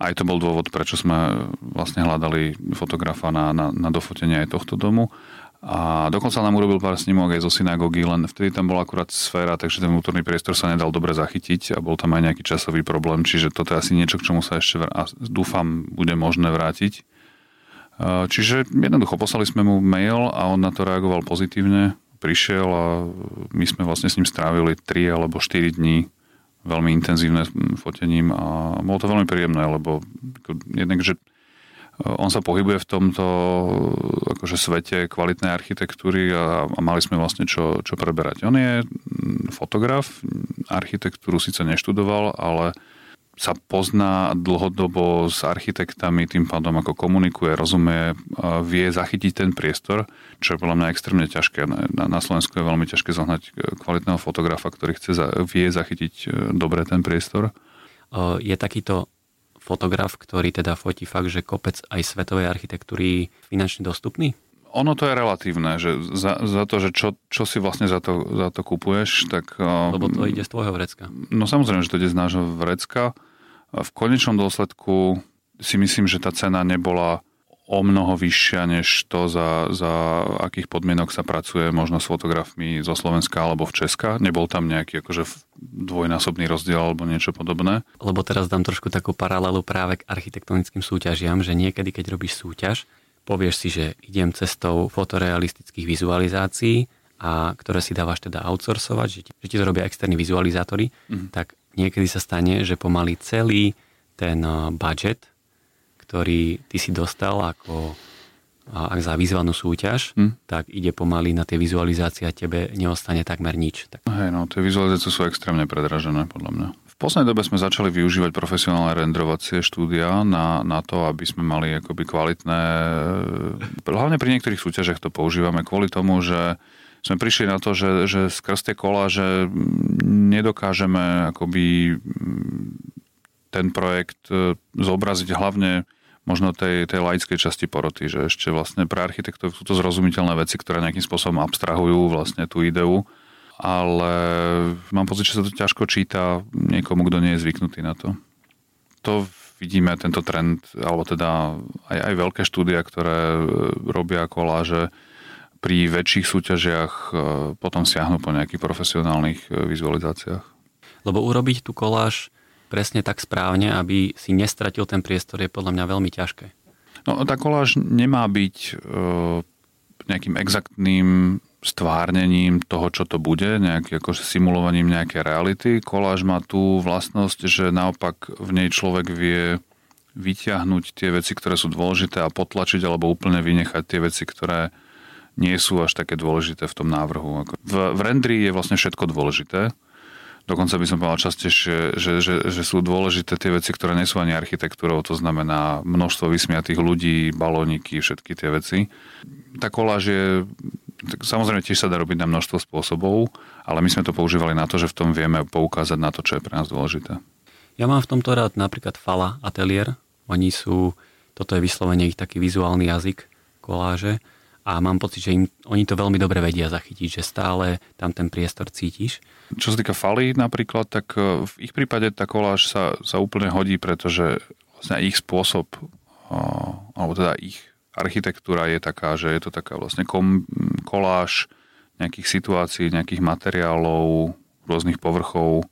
Aj to bol dôvod, prečo sme vlastne hľadali fotografa na, na, na dofotenie aj tohto domu. A dokonca nám urobil pár snímok aj zo synagógy, len vtedy tam bola akurát sféra, takže ten vnútorný priestor sa nedal dobre zachytiť a bol tam aj nejaký časový problém, čiže toto je asi niečo, k čomu sa ešte, a dúfam, bude možné vrátiť. Čiže jednoducho poslali sme mu mail a on na to reagoval pozitívne. Prišiel a my sme vlastne s ním strávili 3 alebo 4 dní veľmi intenzívne fotením a bolo to veľmi príjemné, lebo jednak, že on sa pohybuje v tomto akože svete kvalitnej architektúry a, a mali sme vlastne čo, čo preberať. On je fotograf, architektúru síce neštudoval, ale sa pozná dlhodobo s architektami, tým pádom ako komunikuje, rozumie, vie zachytiť ten priestor, čo je podľa mňa extrémne ťažké. Na, Slovensku je veľmi ťažké zohnať e, kvalitného fotografa, ktorý chce, vie zachytiť e, dobre ten priestor. Je takýto fotograf, ktorý teda fotí fakt, že kopec aj svetovej architektúry finančne dostupný? Ono to je relatívne, že za, za to, že čo, čo si vlastne za to, za to kupuješ, tak... Lebo to ide z tvojho vrecka. No samozrejme, že to ide z nášho vrecka. V konečnom dôsledku si myslím, že tá cena nebola o mnoho vyššia, než to, za, za akých podmienok sa pracuje možno s fotografmi zo Slovenska alebo v Česka. Nebol tam nejaký akože dvojnásobný rozdiel alebo niečo podobné. Lebo teraz dám trošku takú paralelu práve k architektonickým súťažiam, že niekedy, keď robíš súťaž, povieš si, že idem cestou fotorealistických vizualizácií, a ktoré si dávaš teda outsourcovať, že ti, že ti to robia externí vizualizátori, mm. tak niekedy sa stane, že pomaly celý ten eh, budget, ktorý ty si dostal ako ak za vyzvanú súťaž, hm. tak ide pomaly na tie vizualizácie a tebe neostane takmer nič. Tak. Hej, no tie vizualizácie sú extrémne predražené, podľa mňa. V poslednej dobe sme začali využívať profesionálne renderovacie štúdia na, na to, aby sme mali akoby kvalitné... Hlavne pri niektorých súťažiach to používame kvôli tomu, že sme prišli na to, že, že skrz tie kola, že nedokážeme akoby ten projekt e, zobraziť hlavne možno tej, tej laickej časti poroty, že ešte vlastne pre architektov sú to zrozumiteľné veci, ktoré nejakým spôsobom abstrahujú vlastne tú ideu, ale mám pocit, že sa to ťažko číta niekomu, kto nie je zvyknutý na to. To vidíme tento trend, alebo teda aj, aj veľké štúdia, ktoré robia koláže, pri väčších súťažiach potom siahnu po nejakých profesionálnych vizualizáciách. Lebo urobiť tú koláž presne tak správne, aby si nestratil ten priestor, je podľa mňa veľmi ťažké. No, tá koláž nemá byť e, nejakým exaktným stvárnením toho, čo to bude, nejaký, akože simulovaním nejaké reality. Koláž má tú vlastnosť, že naopak v nej človek vie vyťahnuť tie veci, ktoré sú dôležité a potlačiť alebo úplne vynechať tie veci, ktoré nie sú až také dôležité v tom návrhu. V, v rendri je vlastne všetko dôležité, Dokonca by som povedal častejšie, že, že, že sú dôležité tie veci, ktoré nie sú ani architektúrou, to znamená množstvo vysmiatých ľudí, balóniky, všetky tie veci. Tá koláž je, tak samozrejme tiež sa dá robiť na množstvo spôsobov, ale my sme to používali na to, že v tom vieme poukázať na to, čo je pre nás dôležité. Ja mám v tomto rád napríklad Fala Atelier. Oni sú, toto je vyslovene ich taký vizuálny jazyk koláže a mám pocit, že im, oni to veľmi dobre vedia zachytiť, že stále tam ten priestor cítiš. Čo sa týka faly napríklad, tak e, v ich prípade tá koláž sa, sa úplne hodí, pretože vlastne ich spôsob, e, alebo teda ich architektúra je taká, že je to taká vlastne kom, koláž nejakých situácií, nejakých materiálov, rôznych povrchov,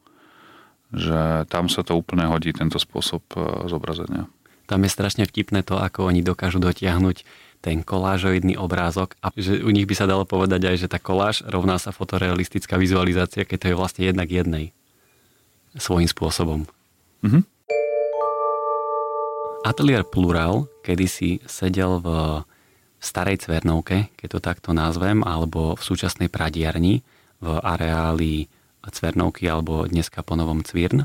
že tam sa to úplne hodí, tento spôsob e, zobrazenia. Tam je strašne vtipné to, ako oni dokážu dotiahnuť ten kolážoidný obrázok a že u nich by sa dalo povedať aj, že tá koláž rovná sa fotorealistická vizualizácia, keď to je vlastne jednak jednej svojím spôsobom. Mm-hmm. Atelier Plural kedysi sedel v starej Cvernovke, keď to takto nazvem, alebo v súčasnej pradiarni v areáli Cvernovky alebo dneska po novom Cvirn.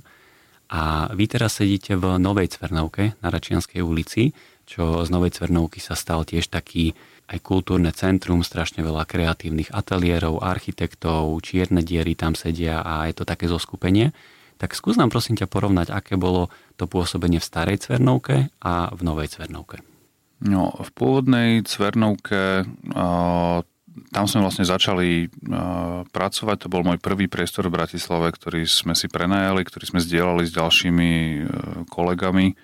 A vy teraz sedíte v Novej Cvernovke na Račianskej ulici, čo z Novej Cvernovky sa stal tiež taký aj kultúrne centrum, strašne veľa kreatívnych ateliérov, architektov, čierne diery tam sedia a je to také zoskupenie. Tak skús nám prosím ťa porovnať, aké bolo to pôsobenie v starej Cvernovke a v novej Cvernovke. No, v pôvodnej Cvernovke tam sme vlastne začali pracovať. To bol môj prvý priestor v Bratislave, ktorý sme si prenajali, ktorý sme zdieľali s ďalšími e, kolegami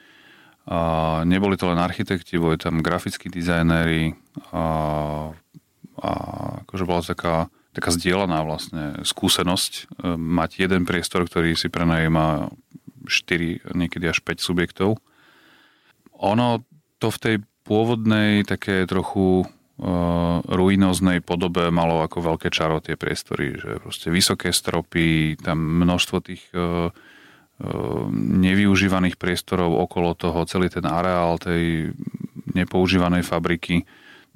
neboli to len architekti, boli tam grafickí dizajnéri a, a akože bola taká, taká zdieľaná vlastne skúsenosť e, mať jeden priestor, ktorý si prenajíma 4, niekedy až 5 subjektov. Ono to v tej pôvodnej také trochu uh, ruinóznej podobe malo ako veľké čaro tie priestory, že proste vysoké stropy, tam množstvo tých uh, nevyužívaných priestorov okolo toho, celý ten areál tej nepoužívanej fabriky.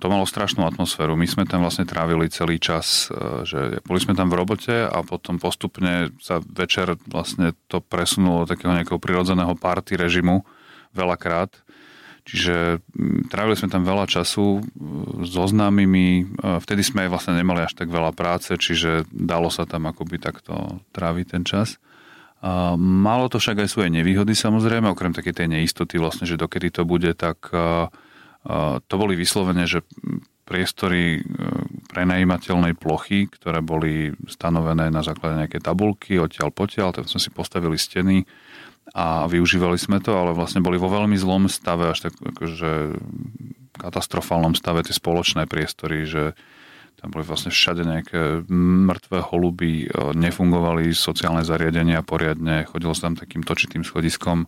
To malo strašnú atmosféru. My sme tam vlastne trávili celý čas, e, že boli sme tam v robote a potom postupne sa večer vlastne to presunulo do takého nejakého prirodzeného party režimu veľakrát. Čiže trávili sme tam veľa času e, so známymi. E, vtedy sme vlastne nemali až tak veľa práce, čiže dalo sa tam akoby takto tráviť ten čas. Malo to však aj svoje nevýhody samozrejme, okrem takej tej neistoty vlastne, že dokedy to bude, tak to boli vyslovene, že priestory e, prenajímateľnej plochy, ktoré boli stanovené na základe nejakej tabulky, odtiaľ potiaľ, tam sme si postavili steny a využívali sme to, ale vlastne boli vo veľmi zlom stave, až tak akože katastrofálnom stave tie spoločné priestory, že tam boli vlastne všade nejaké mŕtve holuby, e, nefungovali sociálne zariadenia poriadne, chodilo sa tam takým točitým schodiskom, e,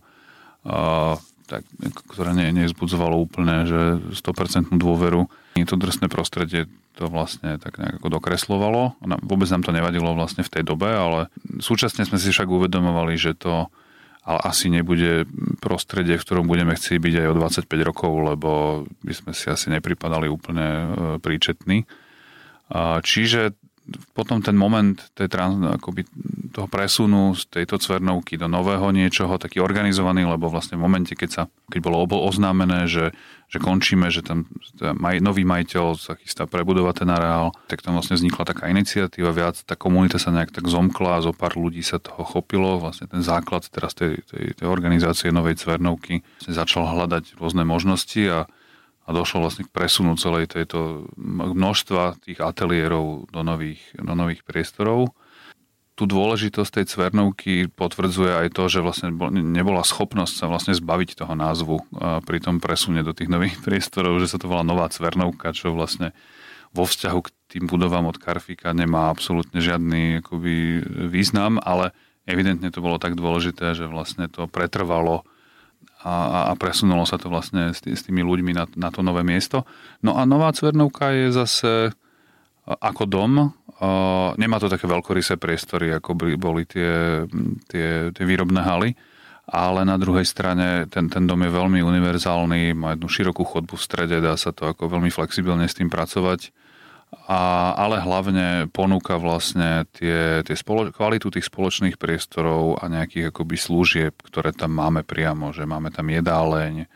tak, ktoré ne, nezbudzovalo úplne, že 100% dôveru. To drsné prostredie to vlastne tak nejak ako dokreslovalo. Vôbec nám to nevadilo vlastne v tej dobe, ale súčasne sme si však uvedomovali, že to ale asi nebude prostredie, v ktorom budeme chcieť byť aj o 25 rokov, lebo by sme si asi nepripadali úplne e, príčetní. Čiže potom ten moment tej trans, akoby toho presunu z tejto cvernovky do nového niečoho, taký organizovaný, lebo vlastne v momente, keď, sa, keď bolo oznámené, že, že končíme, že tam maj, nový majiteľ sa chystá prebudovať ten areál, tak tam vlastne vznikla taká iniciatíva, viac tá komunita sa nejak tak zomkla, zo pár ľudí sa toho chopilo, vlastne ten základ teraz tej, tej, tej organizácie novej cvernovky vlastne začal hľadať rôzne možnosti a a došlo vlastne k presunu celej tejto množstva tých ateliérov do nových, do nových priestorov. tú dôležitosť tej Cvernovky potvrdzuje aj to, že vlastne nebola schopnosť sa vlastne zbaviť toho názvu pri tom presune do tých nových priestorov, že sa to volá Nová Cvernovka, čo vlastne vo vzťahu k tým budovám od Karfika nemá absolútne žiadny akoby, význam, ale evidentne to bolo tak dôležité, že vlastne to pretrvalo a, a presunulo sa to vlastne s, tý, s tými ľuďmi na, na to nové miesto. No a Nová Cvernovka je zase ako dom, nemá to také veľkorysé priestory, ako boli tie, tie, tie výrobné haly, ale na druhej strane ten, ten dom je veľmi univerzálny, má jednu širokú chodbu v strede, dá sa to ako veľmi flexibilne s tým pracovať, a, ale hlavne ponúka vlastne tie, tie spolo, kvalitu tých spoločných priestorov a nejakých akoby služieb, ktoré tam máme priamo, že máme tam jedáleň,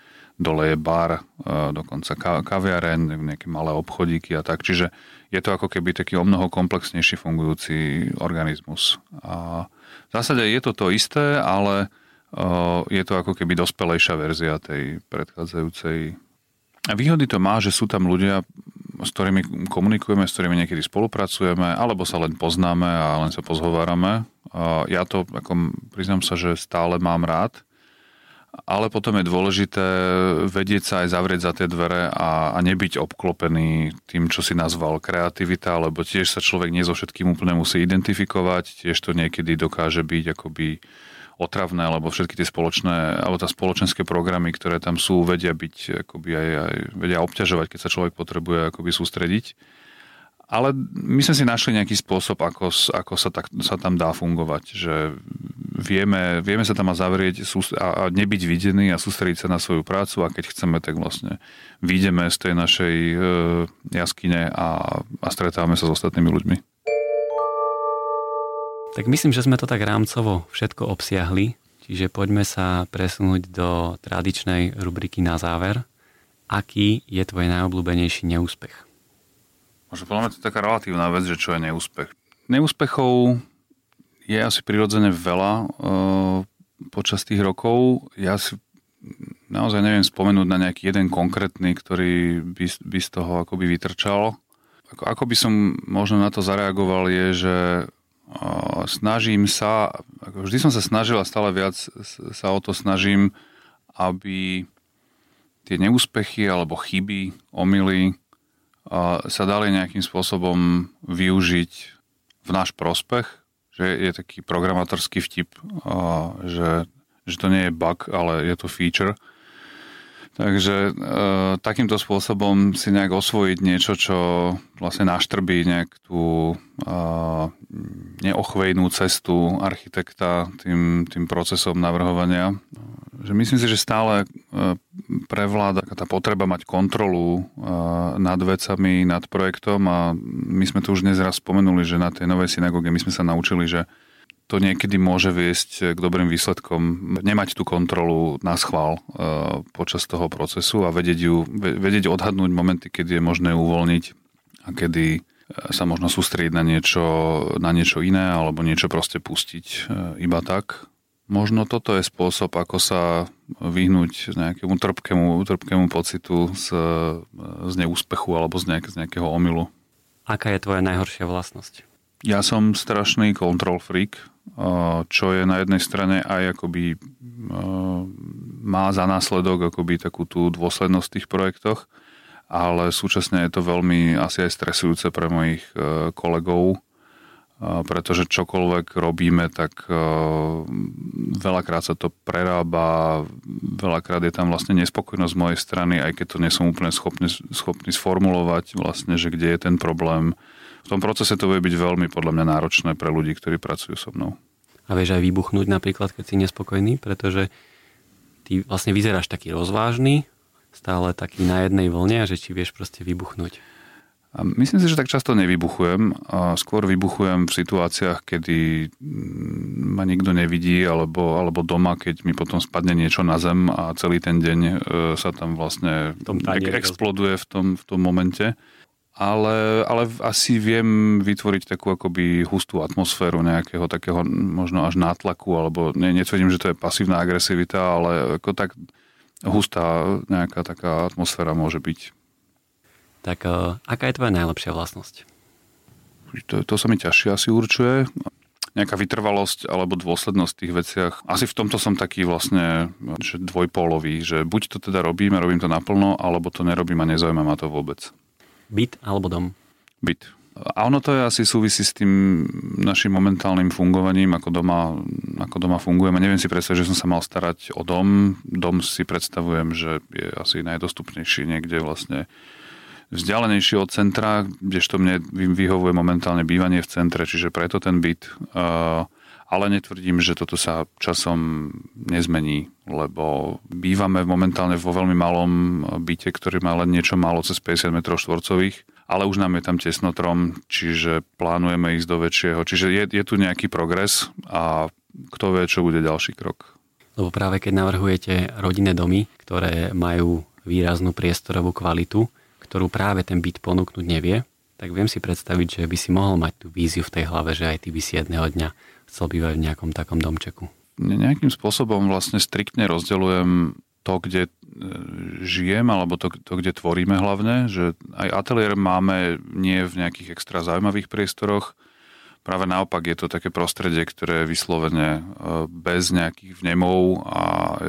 dole je bar, uh, dokonca kaviareň, nejaké malé obchodíky a tak. Čiže je to ako keby taký o mnoho komplexnejší fungujúci organizmus. A v zásade je to to isté, ale je to ako keby dospelejšia verzia tej predchádzajúcej. Výhody to má, že sú tam ľudia, s ktorými komunikujeme, s ktorými niekedy spolupracujeme, alebo sa len poznáme a len sa pozhovárame. Ja to, ako priznám sa, že stále mám rád ale potom je dôležité vedieť sa aj zavrieť za tie dvere a, a nebyť obklopený tým, čo si nazval kreativita, lebo tiež sa človek nie so všetkým úplne musí identifikovať, tiež to niekedy dokáže byť akoby otravné, lebo všetky tie spoločné, alebo tá spoločenské programy, ktoré tam sú, vedia byť, akoby aj, aj vedia obťažovať, keď sa človek potrebuje akoby sústrediť. Ale my sme si našli nejaký spôsob, ako, ako sa, tak, sa tam dá fungovať, že vieme, vieme sa tam a zavrieť a nebyť videný a sústrediť sa na svoju prácu a keď chceme, tak vlastne vyjdeme z tej našej e, jaskyne a, a stretávame sa s ostatnými ľuďmi. Tak myslím, že sme to tak rámcovo všetko obsiahli, čiže poďme sa presunúť do tradičnej rubriky na záver. Aký je tvoj najobľúbenejší neúspech? Možno podľa mňa to je taká relatívna vec, že čo je neúspech. Neúspechov je asi prirodzene veľa uh, počas tých rokov. Ja si naozaj neviem spomenúť na nejaký jeden konkrétny, ktorý by, by z toho akoby vytrčal. Ako, ako by som možno na to zareagoval je, že snažím sa, vždy som sa snažil a stále viac sa o to snažím, aby tie neúspechy alebo chyby, omily sa dali nejakým spôsobom využiť v náš prospech, že je taký programátorský vtip, že, že to nie je bug, ale je to feature. Takže e, takýmto spôsobom si nejak osvojiť niečo, čo vlastne naštrbí nejak tú e, neochvejnú cestu architekta tým, tým procesom navrhovania. Že myslím si, že stále e, prevláda tá potreba mať kontrolu e, nad vecami, nad projektom a my sme to už dnes raz spomenuli, že na tej novej synagóge my sme sa naučili, že to niekedy môže viesť k dobrým výsledkom. Nemať tú kontrolu na schvál e, počas toho procesu a vedieť, ju, vedieť odhadnúť momenty, kedy je možné uvoľniť a kedy sa možno sústrediť na niečo, na niečo iné alebo niečo proste pustiť iba tak možno toto je spôsob, ako sa vyhnúť nejakému trpkému, trpkému pocitu z, z neúspechu alebo z, nejak, z nejakého omylu. Aká je tvoja najhoršia vlastnosť? Ja som strašný control freak, čo je na jednej strane aj akoby má za následok akoby takú tú dôslednosť v tých projektoch, ale súčasne je to veľmi asi aj stresujúce pre mojich e, kolegov, pretože čokoľvek robíme, tak veľakrát sa to prerába, veľakrát je tam vlastne nespokojnosť z mojej strany, aj keď to nie som úplne schopný, schopný sformulovať vlastne, že kde je ten problém. V tom procese to bude byť veľmi podľa mňa náročné pre ľudí, ktorí pracujú so mnou. A vieš aj vybuchnúť napríklad, keď si nespokojný, pretože ty vlastne vyzeráš taký rozvážny, stále taký na jednej vlne a že či vieš proste vybuchnúť. A myslím si, že tak často nevybuchujem. A skôr vybuchujem v situáciách, kedy mm, ma nikto nevidí, alebo, alebo doma, keď mi potom spadne niečo na zem a celý ten deň e, sa tam vlastne ek- exploduje v tom, v tom momente. Ale, ale asi viem vytvoriť takú akoby hustú atmosféru nejakého takého možno až nátlaku, alebo ne, netvrdím, že to je pasívna agresivita, ale ako tak hustá nejaká taká atmosféra môže byť. Tak uh, aká je tvoja najlepšia vlastnosť? To, to sa mi ťažšie asi určuje. nejaká vytrvalosť alebo dôslednosť v tých veciach. Asi v tomto som taký vlastne že dvojpólový, že buď to teda robím a robím to naplno, alebo to nerobím a nezaujíma ma to vôbec. Byt alebo dom? Byt. A ono to je asi súvisí s tým našim momentálnym fungovaním, ako doma, ako doma fungujeme. Neviem si predstaviť, že som sa mal starať o dom. Dom si predstavujem, že je asi najdostupnejší niekde vlastne vzdialenejší od centra, kdežto mne vyhovuje momentálne bývanie v centre, čiže preto ten byt. Ale netvrdím, že toto sa časom nezmení, lebo bývame momentálne vo veľmi malom byte, ktorý má len niečo málo cez 50 m štvorcových ale už nám je tam tesnotrom, čiže plánujeme ísť do väčšieho. Čiže je, je tu nejaký progres a kto vie, čo bude ďalší krok. Lebo práve keď navrhujete rodinné domy, ktoré majú výraznú priestorovú kvalitu, ktorú práve ten byt ponúknuť nevie, tak viem si predstaviť, že by si mohol mať tú víziu v tej hlave, že aj ty by si jedného dňa chcel bývať v nejakom takom domčeku. Nejakým spôsobom vlastne striktne rozdeľujem to, kde e, žijem, alebo to, to, kde tvoríme hlavne, že aj ateliér máme nie v nejakých extra zaujímavých priestoroch, práve naopak je to také prostredie, ktoré je vyslovene e, bez nejakých vnemov a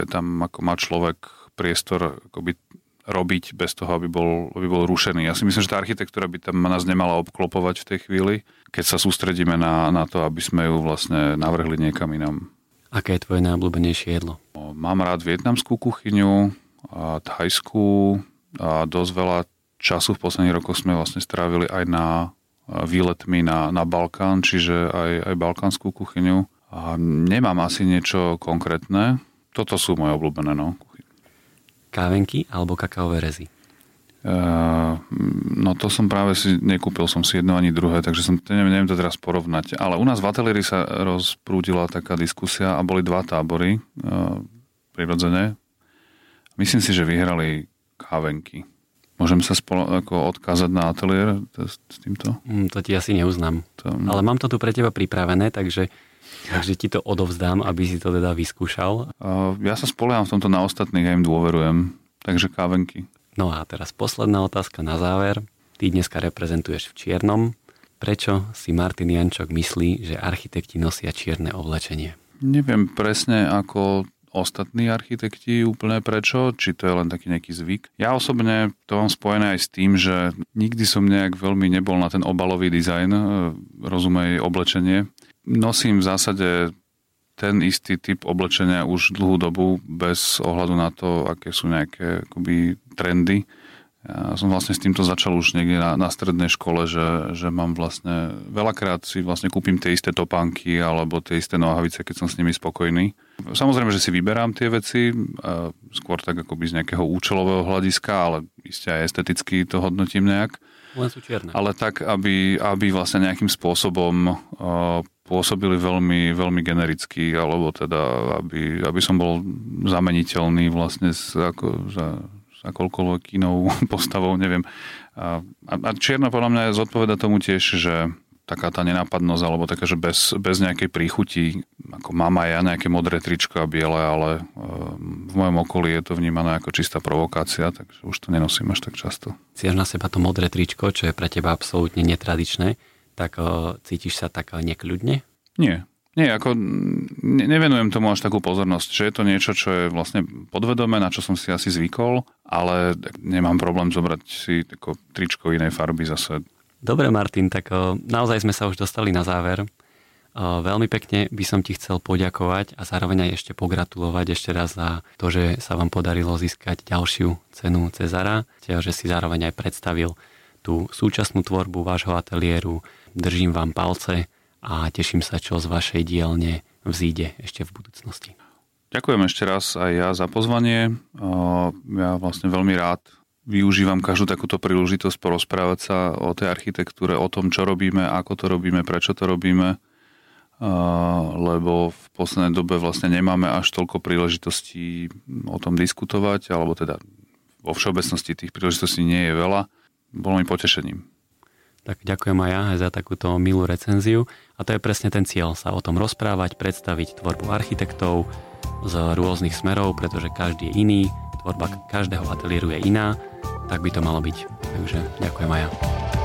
je tam ako má človek priestor akoby robiť bez toho, aby bol, aby bol rušený. Ja si myslím, že tá architektúra by tam nás nemala obklopovať v tej chvíli, keď sa sústredíme na, na to, aby sme ju vlastne navrhli niekam inám. Aké je tvoje najobľúbenejšie jedlo? Mám rád vietnamskú kuchyňu, a thajskú a dosť veľa času v posledných rokoch sme vlastne strávili aj na výletmi na, na Balkán, čiže aj, aj balkánsku kuchyňu. A nemám asi niečo konkrétne. Toto sú moje obľúbené no, Kávenky alebo kakaové rezy? Uh, no to som práve si nekúpil som si jedno ani druhé, takže som neviem, neviem to teraz porovnať. Ale u nás v ateliéri sa rozprúdila taká diskusia a boli dva tábory uh, prirodzene. Myslím si, že vyhrali kávenky. Môžem sa spolo- ako odkázať na ateliér s týmto? Mm, to ti asi neuznám. To... Ale mám to tu pre teba pripravené, takže, takže ti to odovzdám, aby si to teda vyskúšal. Ja sa spolieham v tomto na ostatných a im dôverujem. Takže kávenky. No a teraz posledná otázka na záver. Ty dneska reprezentuješ v čiernom. Prečo si Martin Jančok myslí, že architekti nosia čierne oblečenie? Neviem presne ako ostatní architekti úplne prečo, či to je len taký nejaký zvyk. Ja osobne to mám spojené aj s tým, že nikdy som nejak veľmi nebol na ten obalový dizajn, e, rozumej oblečenie. Nosím v zásade ten istý typ oblečenia už dlhú dobu bez ohľadu na to, aké sú nejaké akoby, trendy. Ja som vlastne s týmto začal už niekde na, na strednej škole, že, že mám vlastne, veľakrát si vlastne kúpim tie isté topánky alebo tie isté nohavice, keď som s nimi spokojný. Samozrejme, že si vyberám tie veci, skôr tak akoby z nejakého účelového hľadiska, ale iste aj esteticky to hodnotím nejak. Len sú čierne. Ale tak, aby, aby vlastne nejakým spôsobom pôsobili veľmi, veľmi genericky, alebo teda, aby, aby som bol zameniteľný vlastne ako, za, akoľkoľvek inou postavou, neviem. A, a čierna podľa mňa zodpoveda tomu tiež, že taká tá nenápadnosť, alebo taká, že bez, bez nejakej príchuti, ako mám aj ja nejaké modré tričko a biele, ale e, v mojom okolí je to vnímané ako čistá provokácia, takže už to nenosím až tak často. Cítiš na seba to modré tričko, čo je pre teba absolútne netradičné, tak o, e, cítiš sa tak nekľudne? Nie, nie, ako ne, nevenujem tomu až takú pozornosť, že je to niečo, čo je vlastne podvedomé, na čo som si asi zvykol, ale nemám problém zobrať si ako tričko inej farby zase. Dobre, Martin, tak naozaj sme sa už dostali na záver. Veľmi pekne by som ti chcel poďakovať a zároveň aj ešte pogratulovať ešte raz za to, že sa vám podarilo získať ďalšiu cenu Cezara, že si zároveň aj predstavil tú súčasnú tvorbu vášho ateliéru. Držím vám palce, a teším sa, čo z vašej dielne vzíde ešte v budúcnosti. Ďakujem ešte raz aj ja za pozvanie. Ja vlastne veľmi rád využívam každú takúto príležitosť porozprávať sa o tej architektúre, o tom, čo robíme, ako to robíme, prečo to robíme, lebo v poslednej dobe vlastne nemáme až toľko príležitostí o tom diskutovať, alebo teda vo všeobecnosti tých príležitostí nie je veľa. Bolo mi potešením. Tak ďakujem aj ja za takúto milú recenziu. A to je presne ten cieľ, sa o tom rozprávať, predstaviť tvorbu architektov z rôznych smerov, pretože každý je iný, tvorba každého ateliéru je iná, tak by to malo byť. Takže ďakujem aj ja.